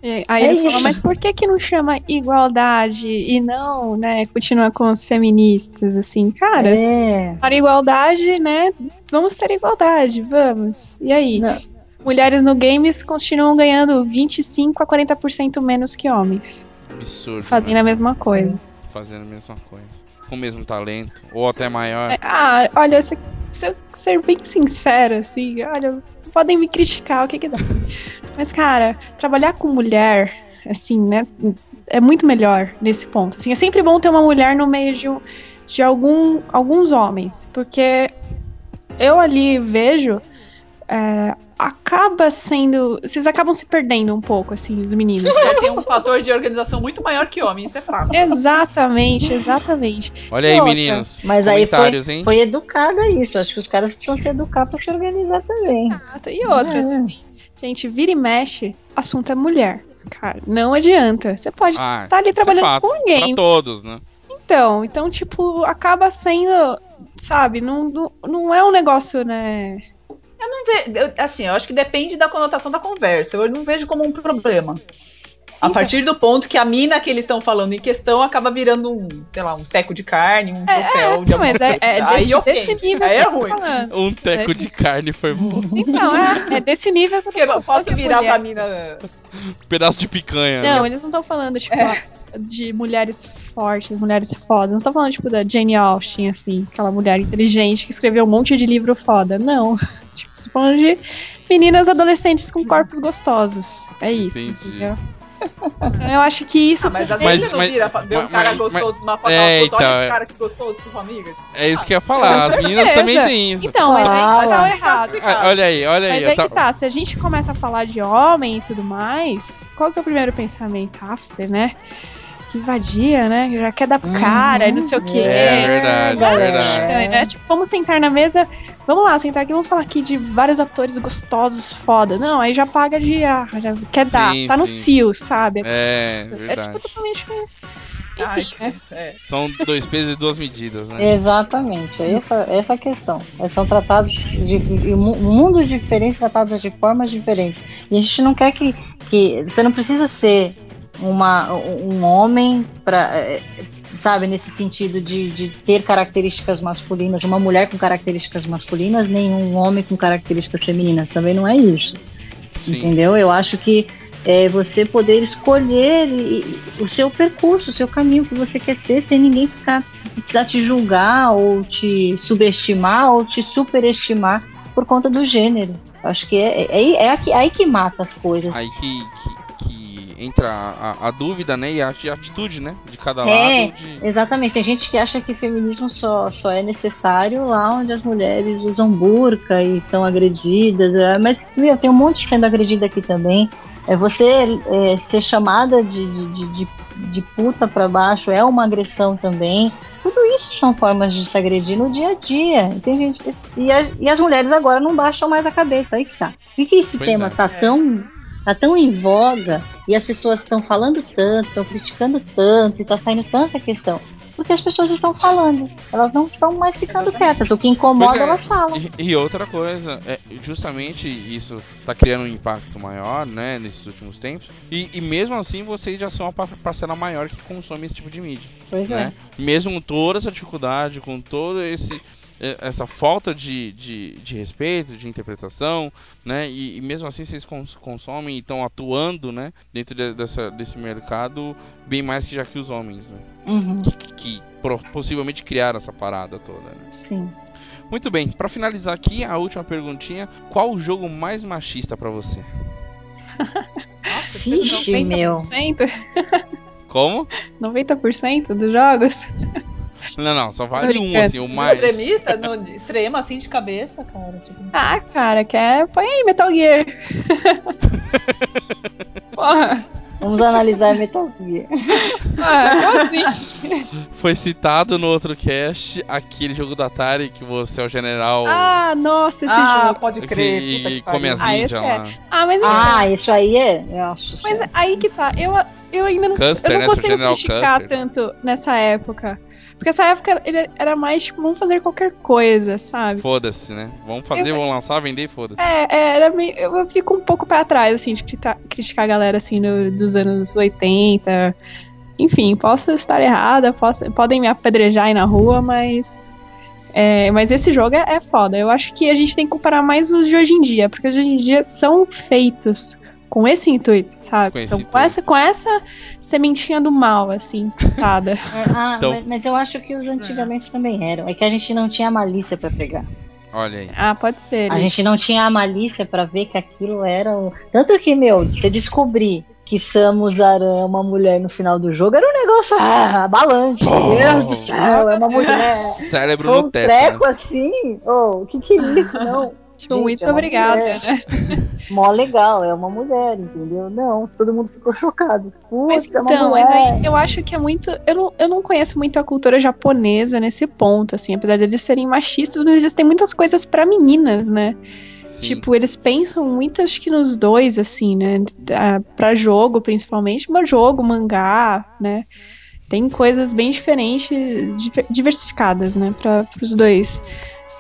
E aí É eles falam, mas por que que não chama igualdade e não, né, continua com os feministas, assim? Cara, É. para igualdade, né, vamos ter igualdade, vamos. E aí? Não, Mulheres no games continuam ganhando 25 a 40% menos que homens, Absurdo. fazendo né? a mesma coisa. Fazendo a mesma coisa. Com o mesmo talento. Ou até maior. É, Ah, olha, se, se eu ser bem sincera, assim, olha, podem me criticar, o que quiser. Mas, cara, trabalhar com mulher, assim, né, é muito melhor nesse ponto. Assim, é sempre bom ter uma mulher no meio de, um- de algum, alguns homens, porque eu ali vejo. é, acaba sendo. Vocês acabam se perdendo um pouco, assim, os meninos. Você tem um fator de organização muito maior que homem, isso é fato. exatamente, exatamente. Olha aí, outra? meninos. Mas aí Comentários, hein? foi educada isso. Acho que os caras precisam se educar pra se organizar também. Exato. E outra, É. Gente, vira e mexe, assunto é mulher. Cara, não adianta. Você pode estar Ah, ali isso é trabalhando fato. com Pra games. todos, né? Então, então, tipo, acaba sendo, sabe, não, não, não é um negócio, né? Eu- Assim, eu acho que depende da conotação da conversa. Eu não vejo como um problema. A Então. partir do ponto que a mina que eles estão falando em questão acaba virando um, sei lá, um teco de carne, um troféu de Não, alguma mas é, coisa. é Aí desse, ofende. desse nível Aí que é ruim. falando. Um teco Esse- de carne foi bom. *laughs* Então, é, é desse nível que eu tô Porque posso virar mulher- pra mina. Um pedaço de picanha. Não, né? eles não estão falando, tipo, de mulheres fortes, mulheres fodas. Não estão falando, tipo, da Jane Austen, assim, aquela mulher inteligente que escreveu um monte de livro foda. Não. *laughs* Tipo, estão falando de meninas adolescentes com corpos gostosos. É isso. Entendi. Entendeu? *laughs* Eu acho que isso Ah, mas às vezes Mas- você não mas- vira, vê um cara mas- gostoso numa foto, É, é, então, olha é- esse cara que gostoso com sua amiga. É isso que eu ia falar. As meninas também têm isso. Então, mas aí que tá o Fala. errado. Ah, olha aí, olha aí. Mas aí ta- que tá, se a gente começa a falar de homem e tudo mais, qual que é o primeiro pensamento? Aff, né? Que vadia, né? Já quer dar pro cara e não sei o quê. É verdade, é verdade. Então, né? Tipo, vamos sentar na mesa. Vamos lá, sentar aqui, vamos falar aqui de vários atores gostosos, foda. Não, aí já paga de. Ah, já quer dar. Sim, tá no cio, sabe? É, Isso. É verdade. tipo totalmente. Ai, Enfim, né? é. São dois pesos e duas medidas, né? Exatamente, é essa, essa a questão. Eles São tratados de, de mu- mundos diferentes, tratados de formas diferentes. E a gente não quer que, que você não precisa ser uma, um homem para, sabe, nesse sentido de, de ter características masculinas, uma mulher com características masculinas, nem um homem com características femininas. Também não é isso. Sim. Entendeu? Eu acho que é você poder escolher o seu percurso, o seu caminho que você quer ser, sem ninguém ficar precisar te julgar ou te subestimar ou te superestimar por conta do gênero. Acho que é, é, é aqui- aí que mata as coisas. Aí que, que entra a, a- a dúvida, né? E a, a atitude, né? De cada É. lado. De... Exatamente, tem gente que acha que feminismo só, só é necessário lá onde as mulheres usam burca e são agredidas, é, mas meu, tem um monte sendo agredida aqui também. É você é, ser chamada de, de, de, de- puta pra baixo é uma agressão também. Tudo isso são formas de se agredir no dia a dia. E Tem gente, e, a- e as mulheres agora não baixam mais a cabeça, aí que tá. Por que esse Pois tema é. tá tão tá tão em voga e as pessoas estão falando tanto, estão criticando tanto e tá saindo tanta questão? Porque as pessoas estão falando, elas não estão mais ficando quietas. O que incomoda, é. elas falam. E, e outra coisa, é justamente isso tá criando um impacto maior, né, nesses últimos tempos. E, e mesmo assim, vocês já são a pa- parcela maior que consome esse tipo de mídia, Pois né? Mesmo com toda essa dificuldade, com todo esse essa falta de, de, de respeito, de interpretação, né? E, e mesmo assim vocês cons- consomem e estão atuando, né? Dentro de- dessa, desse mercado bem mais que já que os homens, né? é. Uhum, Que, que- possivelmente criaram essa parada toda, né? sim. Muito bem, pra finalizar aqui, a última perguntinha: qual o jogo mais machista pra você? Vixe, meu. 90%? Como? 90% dos jogos? Não, não, só vale um, brincando. assim, o mais. Extremista, no extremo, assim, de cabeça, cara. Tipo, Ah, cara, quer. Põe aí Metal Gear. *laughs* Porra. Vamos analisar Metal Gear. Ah, como assim? *laughs* Foi citado no outro cast aquele jogo da Atari que você é o general Ah, nossa, esse ah, jogo. pode que, crer. e, que e come as. Ah, esse é. Ah, mas então. Ah, isso aí é. Nossa Mas senhora. aí que tá. Eu, eu ainda não, Custer, eu né? não Seu consigo criticar Custer. tanto nessa época. Porque essa época ele era mais tipo, vamos fazer qualquer coisa, sabe? Foda-se, né? Vamos fazer, Eu- vamos lançar, vender e foda-se. É, é, era meio, eu fico um pouco pra trás, assim, de crita- criticar a galera, assim, do- dos anos 80. Enfim, posso estar errada, posso- podem me apedrejar aí na rua, mas... é, mas esse jogo é, é foda. Eu acho que a gente tem que comparar mais os de hoje em dia, porque os de hoje em dia são feitos com esse intuito, sabe? Com Então, com, intuito. essa, com essa sementinha do mal, assim, pintada. *laughs* É, ah, Então- mas, mas eu acho que os antigamente também eram. É que a gente não tinha a malícia pra pegar. Olha aí. ah, pode ser. A gente não tinha a malícia pra ver que aquilo era. o- Tanto que, meu, você descobrir que Samus Aran é uma mulher no final do jogo era um negócio ah, abalante. Meu Deus do céu, é uma mulher. Cérebro Um no teto. treco né? assim? Oh, o que que é isso? Não. Tipo, Gente, muito é obrigada, mulher. né? *laughs* Mó legal, é uma mulher, entendeu? Não, todo mundo ficou chocado. Mas Putz, é uma então, mas mulher. aí eu acho que é muito. Eu não, eu não conheço muito a cultura japonesa nesse ponto, assim, apesar deles serem machistas, mas eles têm muitas coisas pra meninas, né? Sim. Tipo, eles pensam muito, acho que nos dois, assim, né? Pra jogo, principalmente, mas jogo, mangá, né? Tem coisas bem diferentes, difer- diversificadas, né, para pros dois.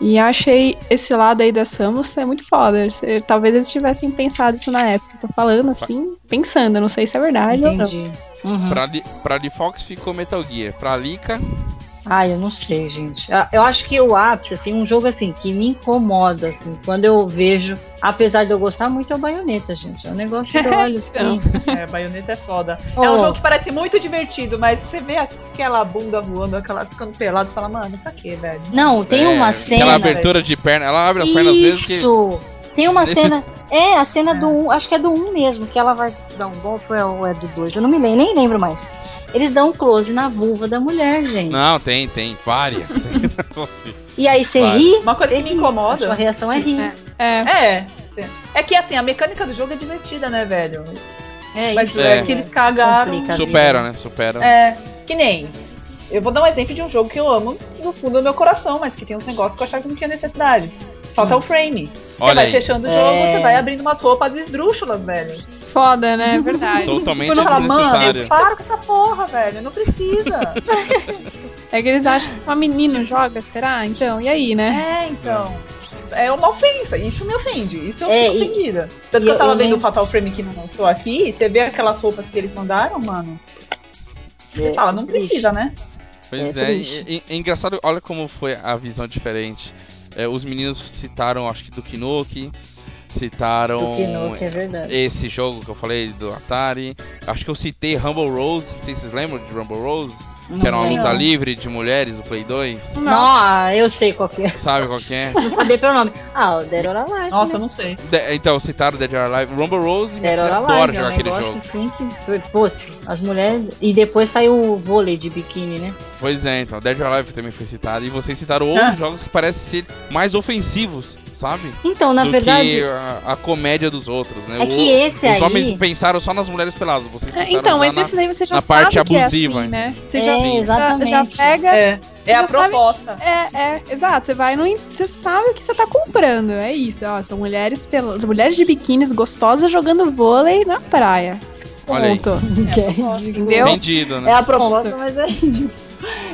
E achei esse lado aí da Samus é muito foda. Talvez eles tivessem pensado isso na época. Tô falando assim, pensando, eu não sei se é verdade ou não. Entendi. Uhum. Pra, Li, pra Lee Fox ficou Metal Gear. Pra Lika, Ah, eu não sei, gente. Ah, Eu acho que o ápice, assim, um jogo assim que me incomoda, assim, quando eu vejo, apesar de eu gostar muito, é o baioneta, gente. É um negócio do *laughs* olho, assim. É, baioneta é foda. Oh. É um jogo que parece muito divertido, mas você vê aquela bunda voando, aquela ficando pelado, você fala, mano, pra quê, velho? Não, tem é, uma Aquela cena. abertura de perna. Ela abre as pernas às vezes que. Isso! Tem uma Desses- cena. É, a cena É. do 1, acho que é do 1 mesmo, que ela vai dar um golpe ou é- ou é do 2, eu não me lembro, nem lembro mais. Eles dão um close na vulva da mulher, gente. Não, tem, tem. Várias. *laughs* E aí você ri. Uma coisa você que me incomoda- A sua reação é rir. É, É. É que assim, a mecânica do jogo é divertida, né, velho? É, Mas isso. É. é que eles cagaram. Supera, né? Supera. É, que nem. Eu vou dar um exemplo de um jogo que eu amo no fundo do meu coração, mas que tem uns negócios que eu achava que não tinha necessidade. Fatal Frame. Você Olha vai aí. fechando o É. jogo, você vai abrindo umas roupas esdrúxulas, velho. Foda, né? É verdade. *laughs* Totalmente Você fala, mano, para com essa porra, velho. Não precisa. *laughs* É que eles acham que só menino joga, será? Então, e aí, né? é, então. É uma ofensa. Isso me ofende. Isso eu É, fico ofendida. Tanto e que eu tava eu vendo o Fatal Frame que não lançou aqui, você vê aquelas roupas que eles mandaram, mano. Você É, fala, não precisa, né? Pois É é, e- e- é engraçado, olha como foi a visão diferente. É, os meninos citaram, acho que do Kinuki, citaram Kinoki, é esse jogo que eu falei do Atari. Acho que eu citei Rumble Rose, não sei se vocês lembram de Rumble Rose, Não que era uma lembro. luta livre de mulheres do Play 2. Não, eu sei qual que é. Sabe qual que é? *laughs* Não sabia pelo nome. Ah, o Dead or Alive. Nossa, eu né? não sei. De- então, citaram Dead or Alive. Rumble Rose, Dead or Alive. adora é jogar um aquele negócio jogo. assim que. Putz, as mulheres. E depois saiu o vôlei de biquíni, né? Pois é, então, Dead or Alive também foi citado. E vocês citaram outros Ah. jogos que parecem ser mais ofensivos, sabe? Então, na do verdade. que a, a comédia dos outros, né? É O- que esse os aí- homens pensaram só nas mulheres peladas, vocês É, pensaram então, mas na- esse daí você já na sabe parte que é abusiva, assim, né? Você É, já, exatamente. já pega... É, é a Já sabe- proposta. É, é, exato. Você vai no. Você sabe o que você tá comprando. É isso. Ó, são mulheres pela, mulheres de biquínis gostosas jogando vôlei na praia. Olha aí. Ponto. *laughs* é ridículo. Entendeu? Vendido, É né? a proposta, Ponto. mas é ridículo.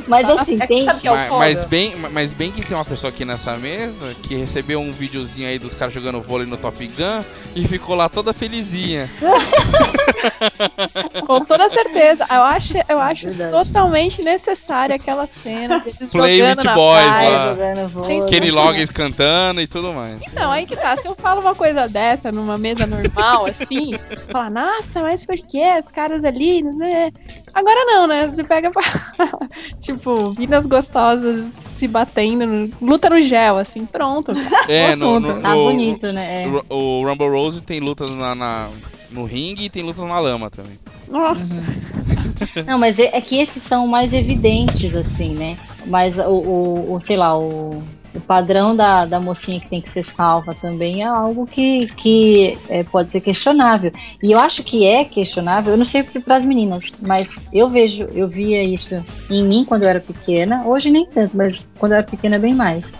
Mas assim, É tem. que é mas, bem, mas bem que tem uma pessoa aqui nessa mesa que recebeu um videozinho aí dos caras jogando vôlei no Top Gun e ficou lá toda felizinha. *laughs* Com toda certeza. Eu acho, eu acho Verdade. totalmente necessária aquela cena deles *laughs* Play jogando with na boys praia. lá. jogando vôlei. Kenny Loggins cantando e tudo mais. Não, aí que tá. Se eu falo uma coisa dessa numa mesa normal, assim, falar, nossa, mas por que os caras ali? né? Agora não, né? Você pega pra. *laughs* tipo, minas gostosas se batendo, no- luta no gel, assim, pronto. É, Assunto. no, no, Tá no- bonito, né? É. o, o Rumble Rose tem lutas na, na- no ringue e tem lutas na lama também. Nossa. Não, mas é, é que esses são mais evidentes, assim, né? Mas o, o, o, sei lá, o, o padrão da, da mocinha que tem que ser salva também é algo que, que é, pode ser questionável. E eu acho que é questionável, eu não sei para as meninas, mas eu vejo, eu via isso em mim quando eu era pequena, hoje nem tanto, mas quando eu era pequena bem mais.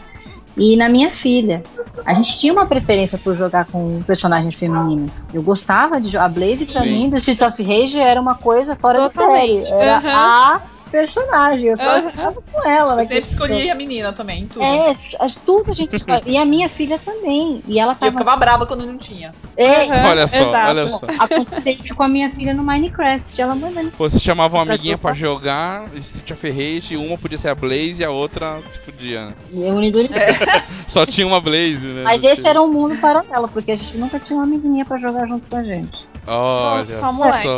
E na minha filha, a gente tinha uma preferência por jogar com personagens femininas. Eu gostava de jogar. A Blaze, pra Sim. mim, do Streets of Rage era uma coisa fora Totalmente. de série. Era Aham. a personagem. Eu só jogava com ela. Eu naquele sempre escolhi jogo. a menina também, tudo. É, as- tudo a gente escolhe. E a minha filha também. E ela E eu tava. ficava brava quando não tinha. É, Aham, Olha só, exato. olha só. aconteceu isso com a minha filha no Minecraft. Ela manda Pô, Você chamava uma amiguinha pra jogar. Street of Rage, uma podia ser a Blaze e a outra se fudia, né? unido *laughs* Só tinha uma Blaze, né? Mas esse era um mundo paralelo, porque a gente nunca tinha uma amiguinha pra jogar junto com a gente. Olha Só- só moleque.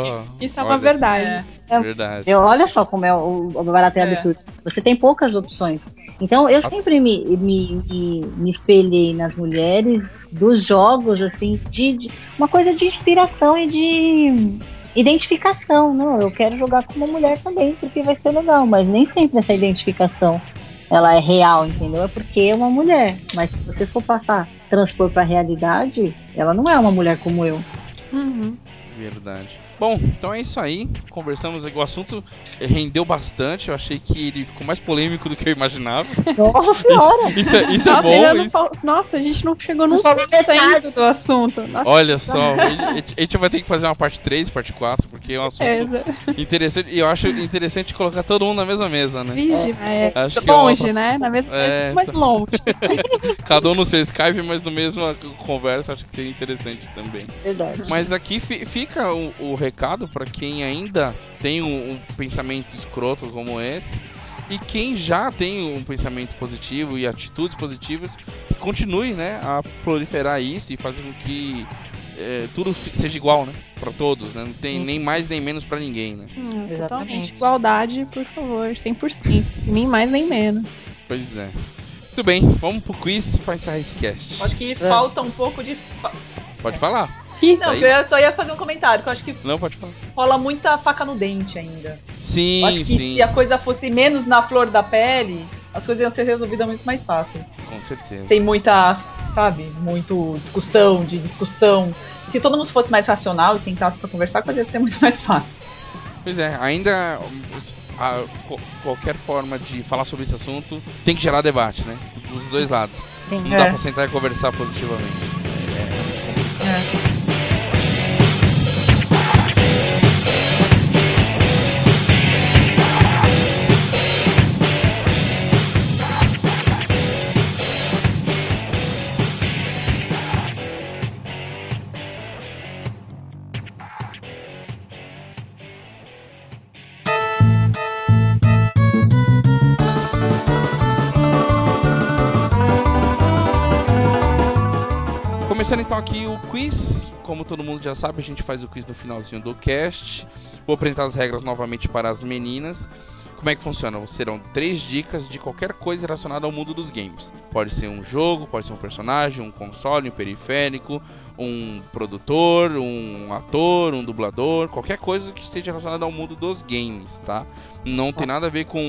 Isso é uma verdade. É. só, Verdade. Eu, olha só como é o, o barato é É. absurdo. Você tem poucas opções. Então eu sempre me, me, me, me espelhei nas mulheres dos jogos, assim, de, de- uma coisa de inspiração e de identificação. Não, eu quero jogar com uma mulher também, porque vai ser legal, mas nem sempre essa identificação ela é real, entendeu? É porque é uma mulher. Mas se você for passar, transpor pra realidade, ela não é uma mulher como eu. Uhum. Verdade. Bom, então é isso aí. Conversamos aqui. O assunto rendeu bastante. Eu achei que ele ficou mais polêmico do que eu imaginava. Nossa! Isso, isso é, isso é Nossa, ainda bom. Isso... fal- Nossa, a gente não chegou num cento do assunto. Nossa, Olha só, a gente- vai ter que fazer uma parte 3, parte 4, porque é um assunto certeza. interessante. E eu acho interessante colocar todo mundo na mesma mesa, né? Vige, é, Acho que é uma longe, né? Na mesma É, mais tá. longe. *laughs* Cada um no seu Skype, mas no mesma conversa, acho que seria interessante também. Verdade. Mas aqui fi- fica o, o recado pra quem ainda tem um, um pensamento escroto como esse. E quem já tem um pensamento positivo e atitudes positivas, que continue né, a proliferar isso e fazer com que eh, tudo seja igual, né? Pra todos, né? Não tem Sim. nem mais nem menos pra ninguém, né? Hum, totalmente. Exatamente. Igualdade, por favor, 100%. Assim, nem mais nem menos. Pois é. Muito bem, vamos pro quiz pra encerrar esse cast. Acho que falta um pouco de. fa- Pode falar? Ih, Não, Aí. eu só ia fazer um comentário, que eu acho que Não, pode falar. rola muita faca no dente ainda. Sim, eu acho que sim, se a coisa fosse menos na flor da pele, as coisas iam ser resolvidas muito mais fáceis. com certeza. Sem muita, sabe, muito discussão, de discussão. Se todo mundo fosse mais racional e sentasse pra conversar, a coisa ia ser muito mais fácil. Pois é, ainda a- qualquer forma de falar sobre esse assunto tem que gerar debate, né? Dos dois lados. Sim. Não dá É. pra sentar e conversar positivamente. Começando então aqui o quiz. Como todo mundo já sabe, a gente faz o quiz no finalzinho do cast. Vou apresentar as regras novamente para as meninas. Como é que funciona? Serão três dicas de qualquer coisa relacionada ao mundo dos games. Pode ser um jogo, pode ser um personagem, um console, um periférico, um produtor, um ator, um dublador, qualquer coisa que esteja relacionada ao mundo dos games, tá? Não tem nada a ver com.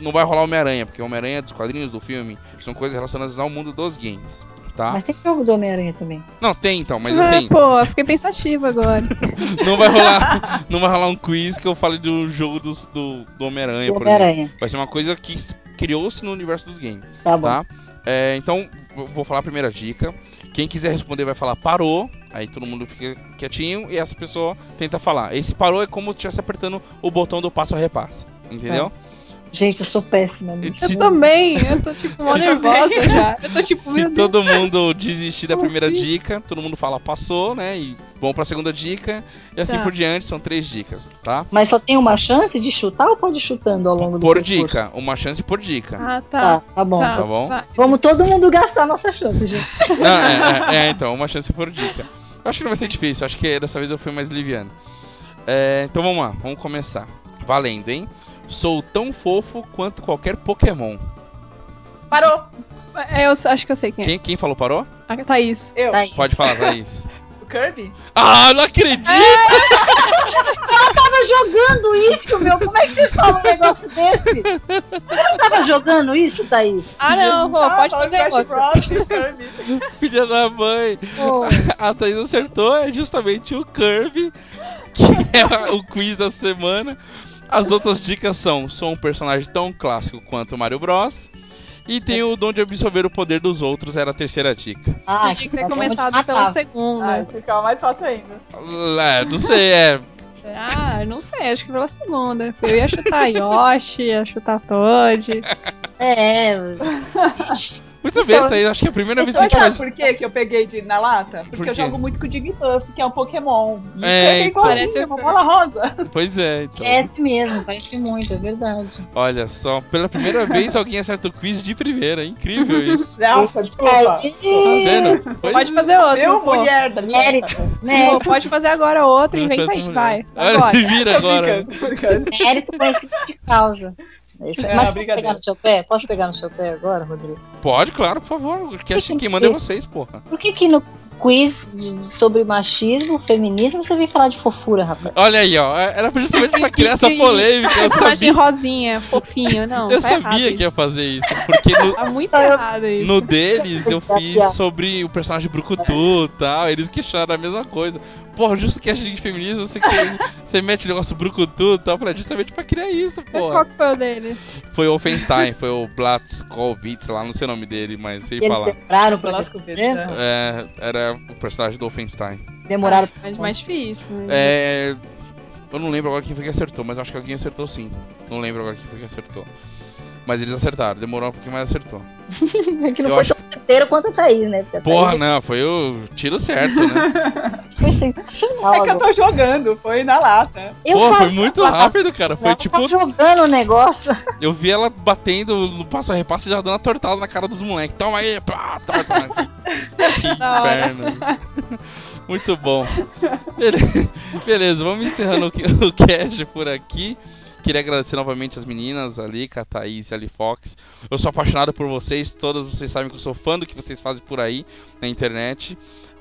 Não vai rolar Homem-Aranha, porque Homem-Aranha é dos quadrinhos do filme. São coisas relacionadas ao mundo dos games, tá? Mas tem jogo do Homem-Aranha também. Não, tem então, mas Ah, assim, Pô, eu fiquei pensativa agora. *laughs* não vai rolar, não vai rolar um quiz que eu fale do jogo dos- do, do Homem-Aranha, Do por exemplo. Homem-Aranha. Vai ser uma coisa que criou-se no universo dos games, Tá bom. tá? É, então, vou falar a primeira dica. Quem quiser responder vai falar parou, aí todo mundo fica quietinho e essa pessoa tenta falar. Esse parou é como se estivesse apertando o botão do passo a repassa, entendeu? Gente, eu sou péssima nisso. Eu também, eu tô tipo mó nervosa já. *laughs* Eu tô tipo, Se todo mundo desistir da Como primeira assim? dica, todo mundo fala passou, né? E vamos pra segunda dica e assim Tá. por diante, são três dicas, tá? Mas só tem uma chance de chutar ou pode ir chutando ao longo do Por percurso? dica, uma chance por dica. Ah, Tá, tá. tá bom. Tá, Tá bom? vai. Vamos todo mundo gastar nossa chance, gente. *laughs* Não, é, é- é, então, uma chance por dica. Eu acho que não vai ser difícil, acho que dessa vez eu fui mais liviano. É, então vamos lá, vamos começar. Valendo, hein? Sou tão fofo quanto qualquer Pokémon. Parou! É, Eu acho que eu sei quem é. Quem, quem falou parou? A Thaís. Eu. Tá aí. Pode falar, Thaís. *laughs* Kirby? Ah, não acredito! *laughs* tava jogando isso, meu. Como é que você fala um negócio desse? Você tava jogando isso, Thaís? Ah, não, Ah, pode fala fazer Crash outro. *laughs* Filha da mãe! Pô, A Thaís acertou, é justamente o Kirby, que é o quiz da semana. As outras dicas são: sou um personagem tão clássico quanto o Mario Bros. E tem o dom de absorver o poder dos outros, era a terceira dica. ah, Tinha que ter então começado eu pela matava. segunda. Ah, ficava mais fácil ainda. É, não sei, é. Ah, não sei, acho que pela segunda. Eu ia chutar Yoshi, ia chutar Toad. *laughs* É, *laughs* Muito bem, Então, Thaís. Acho que é a primeira vez que a gente sabe faz. por que eu peguei de, na lata? Porque Por eu jogo muito com o Jigglypuff, que é um Pokémon. E É, é então. Parece é uma bola rosa. Pois é, então. é mesmo, parece muito, é verdade. Olha só, pela primeira *laughs* vez alguém acerta o quiz de primeira. É incrível isso. Nossa, desculpa. Tá vendo? Pois Pode fazer outro. Meu, pô. mulher da Mérito, Pô, pode fazer agora outro, inventa aí, mulher. vai. Olha, Agora. se vira agora. mérito conhecimento de causa. É isso. É, Mas posso pegar no seu pé? Posso pegar no seu pé agora, Rodrigo? Pode, claro, por favor. Que assim, quem manda é vocês, porra. Por que que no quiz de- sobre machismo, feminismo, você vem falar de fofura, rapaz? Olha aí, ó. Era justamente pra *laughs* criar essa Que- polêmica. Eu Personagem sabia, rosinha, fofinho, não. eu tá sabia que ia fazer isso. Porque no, Tá muito errado isso. no deles eu fiz sobre o personagem Brucutu e tal. Eles questionaram a mesma coisa. Porra, justo que de feminismo, você, que- você mete o negócio Brucutu e tal. Eu falei, justamente pra criar isso, Qual porra. que foi o dele? Foi o Offenstein, foi o Blatzkowitz lá, não sei o nome dele, mas sei Eles falar. pra Blaskovitz, responder? né? É, era o personagem do Offenstein. Demoraram pra Mas mais difícil. né? É. Eu não lembro agora quem foi que acertou, mas acho que alguém acertou sim. Não lembro agora quem foi que acertou. Mas eles acertaram, demorou um pouquinho, mas acertou. *laughs* É que não Eu foi acho- certeiro quanto a Thaís, né? A Porra, Thaís não, foi o tiro certo, né? *laughs* É que eu tô jogando, foi na lata. Eu Porra, foi muito rápido, cara. Foi ela tipo. tá jogando o negócio. Eu vi ela batendo no passo a repasso e já dando a tortada na cara dos moleques. Toma aí, pá, torta. *laughs* que inferno. Muito bom. Beleza, *laughs* beleza vamos encerrando o, o cast por aqui. Queria agradecer novamente as meninas, a Lika, a Thaís e a Ali Fox. Eu sou apaixonado por vocês, todas vocês sabem que eu sou fã do que vocês fazem por aí na internet.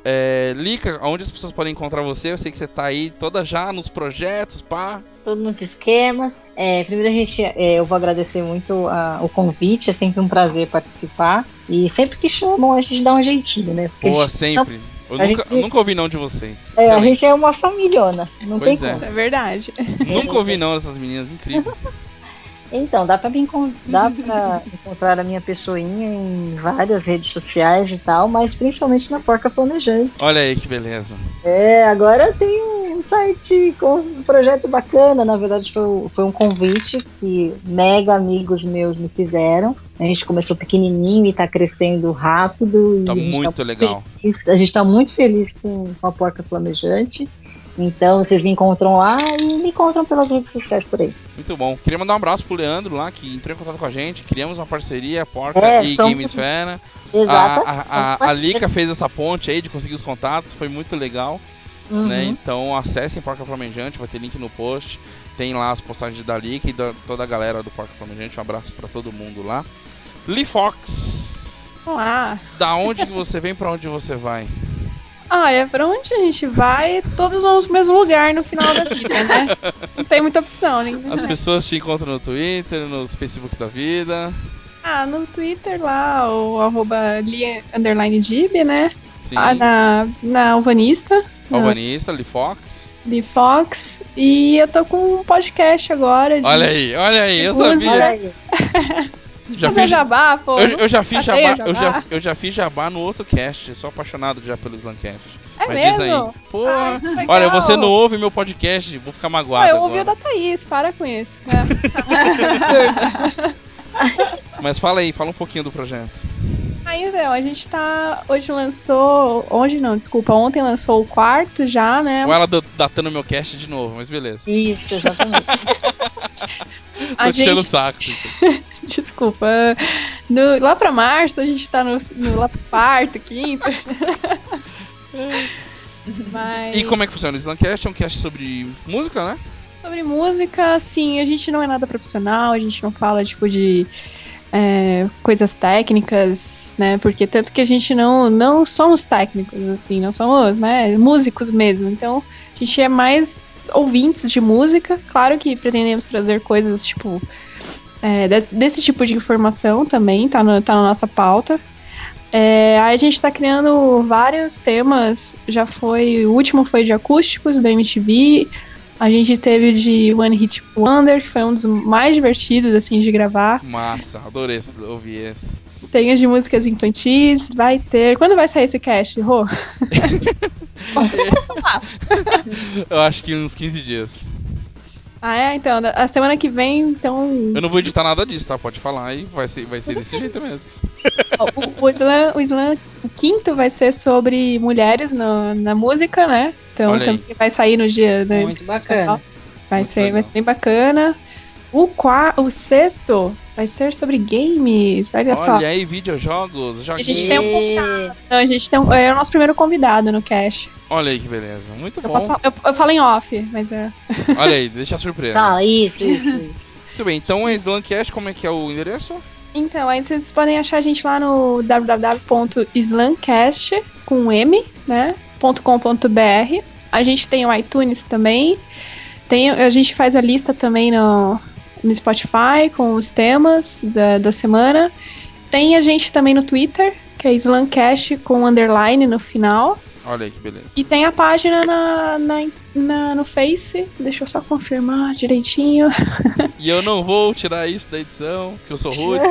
É, Lika, onde as pessoas podem encontrar você? Eu sei que você tá aí toda já nos projetos, pá. Todos nos esquemas. É, primeiro a gente, é, eu vou agradecer muito a- o convite, é sempre um prazer participar. E sempre que chamam, a gente dá um jeitinho, né? Porque Boa, gente- sempre. Eu a nunca, gente- nunca ouvi não de vocês. É, a gente é uma familhona, não Pois tem é. como. Isso é verdade. Nunca ouvi não dessas meninas, incrível. *laughs* Então, dá pra, me encon- dá pra encontrar a minha pessoinha em várias redes sociais e tal, mas principalmente na Porca Planejante. Olha aí que beleza. É, agora tem um site com um projeto bacana, na verdade foi, um- foi um convite que mega amigos meus me fizeram. A gente começou pequenininho e tá crescendo rápido. Tá gente muito legal. feliz- a gente tá muito feliz com, com a Porca Flamejante. Então vocês me encontram lá e me encontram pelas redes sociais por aí. Muito bom. Queria mandar um abraço pro Leandro lá, que entrou em contato com a gente. Criamos uma parceria, Porca É, e somos- Gamesfera. Exato. A, a, a, a Lika fez essa ponte aí de conseguir os contatos, foi muito legal. Uhum. Né? Então acessem Porca Flamejante, vai ter link no post. Tem lá as postagens da Lika e da toda a galera do Porca Flamejante. Um abraço pra todo mundo lá. Lee Fox, Vamos lá. da onde que você vem, pra onde você vai? Olha, pra onde a gente vai, todos vamos pro mesmo lugar no final da vida, né? *laughs* Não tem muita opção, né? As pessoas te encontram no Twitter, nos Facebooks da vida. Ah, no Twitter lá, o arroba Lia underline Dib, né? Sim. Ah, na, na Alvanista, Alvanista, Lee Fox. de Fox. E eu tô com um podcast agora de Olha aí, olha aí, eu Usa- Olha sabia. aí. Já fazer fiz, jabá, pô. eu, eu já fiz Odeio jabá, eu jabá. já, eu já fiz jabá no outro cast. Sou apaixonado já pelo Slancast. É Mas diz aí. mesmo? Pô, Ai, olha, você não ouve meu podcast, vou ficar Ah, magoado. eu ouvi o da Thaís, para com isso. né? Absurdo. *laughs* *laughs* Mas fala aí, fala um pouquinho do projeto. Aí, então, a gente tá. Hoje lançou. Hoje não, desculpa. Ontem lançou o quarto já, né? Ou ela da- datando meu cast de novo, mas beleza. Isso, exatamente. *laughs* A Tô enchendo o gente. saco. *laughs* Desculpa. No- lá pra março a gente tá no, no lá pro quarto, quinto. *laughs* Mas. E como é que funciona? O Slancast é um cast sobre música, né? Sobre música, sim, a gente não é nada profissional, a gente não fala, tipo, de é, coisas técnicas, né? Porque tanto que a gente não, não somos técnicos, assim, não somos, né, músicos mesmo. Então, a gente é mais ouvintes de música. Claro que pretendemos trazer coisas, tipo, é, desse, desse, tipo de informação também, tá, no, tá na nossa pauta. É, aí a gente tá criando vários temas, já foi, o último foi de acústicos da MTV, a gente teve de One Hit Wonder, que foi um dos mais divertidos, assim, de gravar. Massa, adorei ouvir esse. Tem as de músicas infantis, vai ter. Quando vai sair esse cast, Rô? *laughs* Posso falar? Eu acho que uns 15 dias. Ah, é? Então, a semana que vem, então. Eu não vou editar nada disso, tá? Pode falar e vai ser, vai ser desse jeito mesmo. O, o, Slam, o Slam, o quinto vai ser sobre mulheres no, na música, né? Então também vai sair no dia. Né, Muito bacana. Vai Muito ser, vai ser bem bacana. O, qua, o sexto vai ser sobre games. Olha, Olha só. Olha aí, videojogos, joguinhos. A gente tem um convidado. Não, a gente tem um, é o nosso primeiro convidado no cast. Olha aí que beleza. Muito eu bom. Posso, eu, eu falo em off, mas é. *laughs* Olha aí, deixa a surpresa. Tá, isso, isso, isso. Muito bem, então é Slancast, como é que é o endereço? Então, aí vocês podem achar a gente lá no www.slancast com M, né? .com.br. A gente tem o iTunes também. Tem, a gente faz a lista também no, no Spotify com os temas da, da semana. Tem a gente também no Twitter, que é Slancast com underline no final. Olha aí que beleza. E tem a página na, na, na, no Face. Deixa eu só confirmar direitinho. *laughs* E eu não vou tirar isso da edição, que eu sou rude.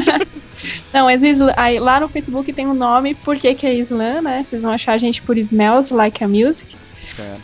*laughs* não, mas aí, lá no Facebook tem um nome, por que, que é Slam, né? Vocês vão achar a gente por Smells Like a Music. É.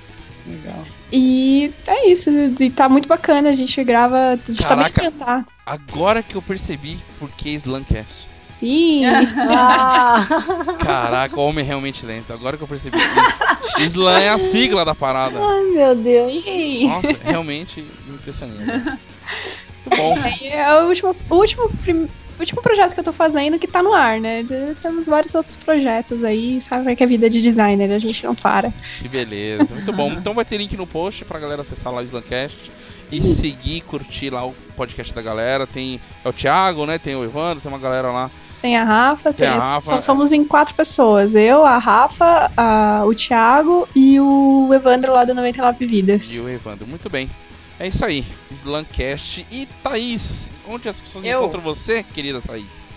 Legal. E é isso, e tá muito bacana, a gente grava, a gente Caraca, tá bem encantado. Agora que eu percebi por que Slamcast. Sim. Ah. *laughs* Caraca, o homem é realmente lento. Agora que eu percebi isso. Slam é a sigla da parada. Ai, meu Deus. Sim. Nossa, realmente impressionante. Muito bom. É o último, o último, prim, último projeto que eu tô fazendo que tá no ar, né? Temos vários outros projetos aí, sabe que é vida de designer, a gente não para. Que beleza, muito bom. Então vai ter link no post pra galera acessar lá o Slancast e seguir, curtir lá o podcast da galera. Tem é o Thiago, né? Tem o Evandro, tem uma galera lá tem a Rafa, tem, tem a Rafa. Somos em quatro pessoas. Eu, a Rafa, a, o Thiago e o Evandro lá do 99 Vidas. E o Evandro, muito bem. É isso aí, Slancast e Thaís. Onde as pessoas eu... encontram você, querida Thaís?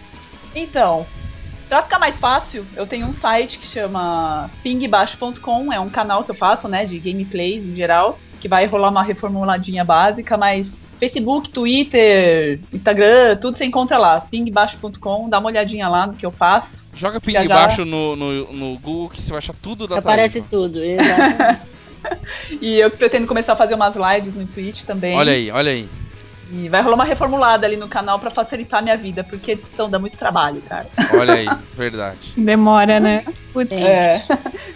Então, pra ficar mais fácil, eu tenho um site que chama pingbaixo.com, é um canal que eu faço, né, de gameplays em geral, que vai rolar uma reformuladinha básica, mas Facebook, Twitter, Instagram, tudo você encontra lá. pingbaixo.com, dá uma olhadinha lá no que eu faço. Joga ping baixo no, no, no, Google que você vai achar tudo da Aparece tudo, exatamente. *laughs* e eu pretendo começar a fazer umas lives no Twitch também. Olha aí, olha aí. E vai rolar uma reformulada ali no canal para facilitar a minha vida, porque edição dá muito trabalho, cara. Olha aí, *laughs* verdade. Demora, né? Putz. É.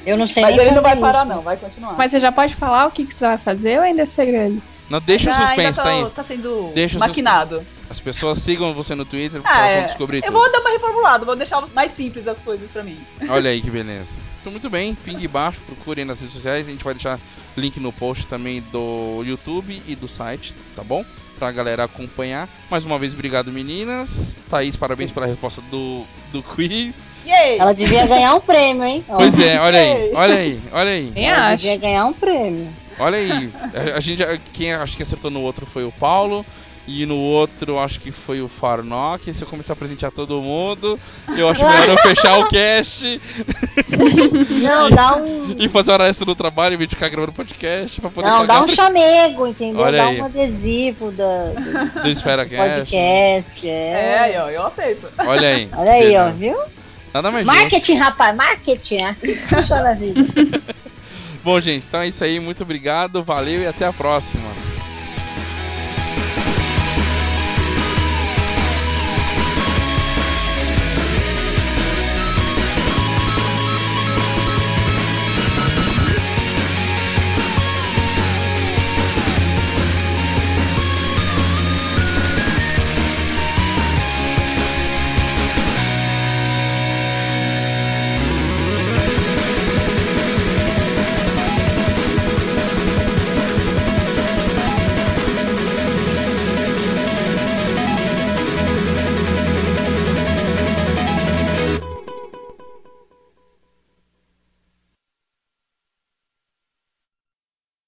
Eu não sei Mas ele não vai parar, não, vai continuar. Mas você já pode falar o que, que você vai fazer ou ainda é segredo? Não, deixa o suspense, tá, Thaís. Tá sendo deixa maquinado. As pessoas sigam você no Twitter ah, pra é. descobrir eu tudo. Eu vou dar uma reformulada, vou deixar mais simples as coisas pra mim. Olha aí que *laughs* beleza. Então, muito bem, ping baixo, procurem nas redes sociais. A gente vai deixar link no post também do YouTube e do site, tá bom? Pra galera acompanhar. Mais uma vez, obrigado meninas. Thaís, parabéns pela resposta do, do quiz. Yay! Ela devia ganhar um prêmio, hein? Pois é, olha aí, *laughs* olha aí, olha aí. Quem Ela acha? devia ganhar um prêmio. Olha aí, a, a gente, quem acho que acertou no outro foi o Paulo. E no outro, acho que foi o Farnock. Se eu começar a presentear todo mundo, eu acho melhor eu fechar o cast. *laughs* Não, e, dá um. E fazer hora extra no trabalho vez de ficar gravando podcast. Pra poder Não, pagar dá um chamego, entendeu? Olha dá aí. um adesivo da, do, do Esfera Cast. podcast. É, É. ó, eu aceito. Olha aí. Olha aí, ó, viu? Nada mais. Marketing, rapaz, marketing. Assim que funciona a vida. *laughs* Bom, gente, então é isso aí. Muito obrigado, valeu e até a próxima.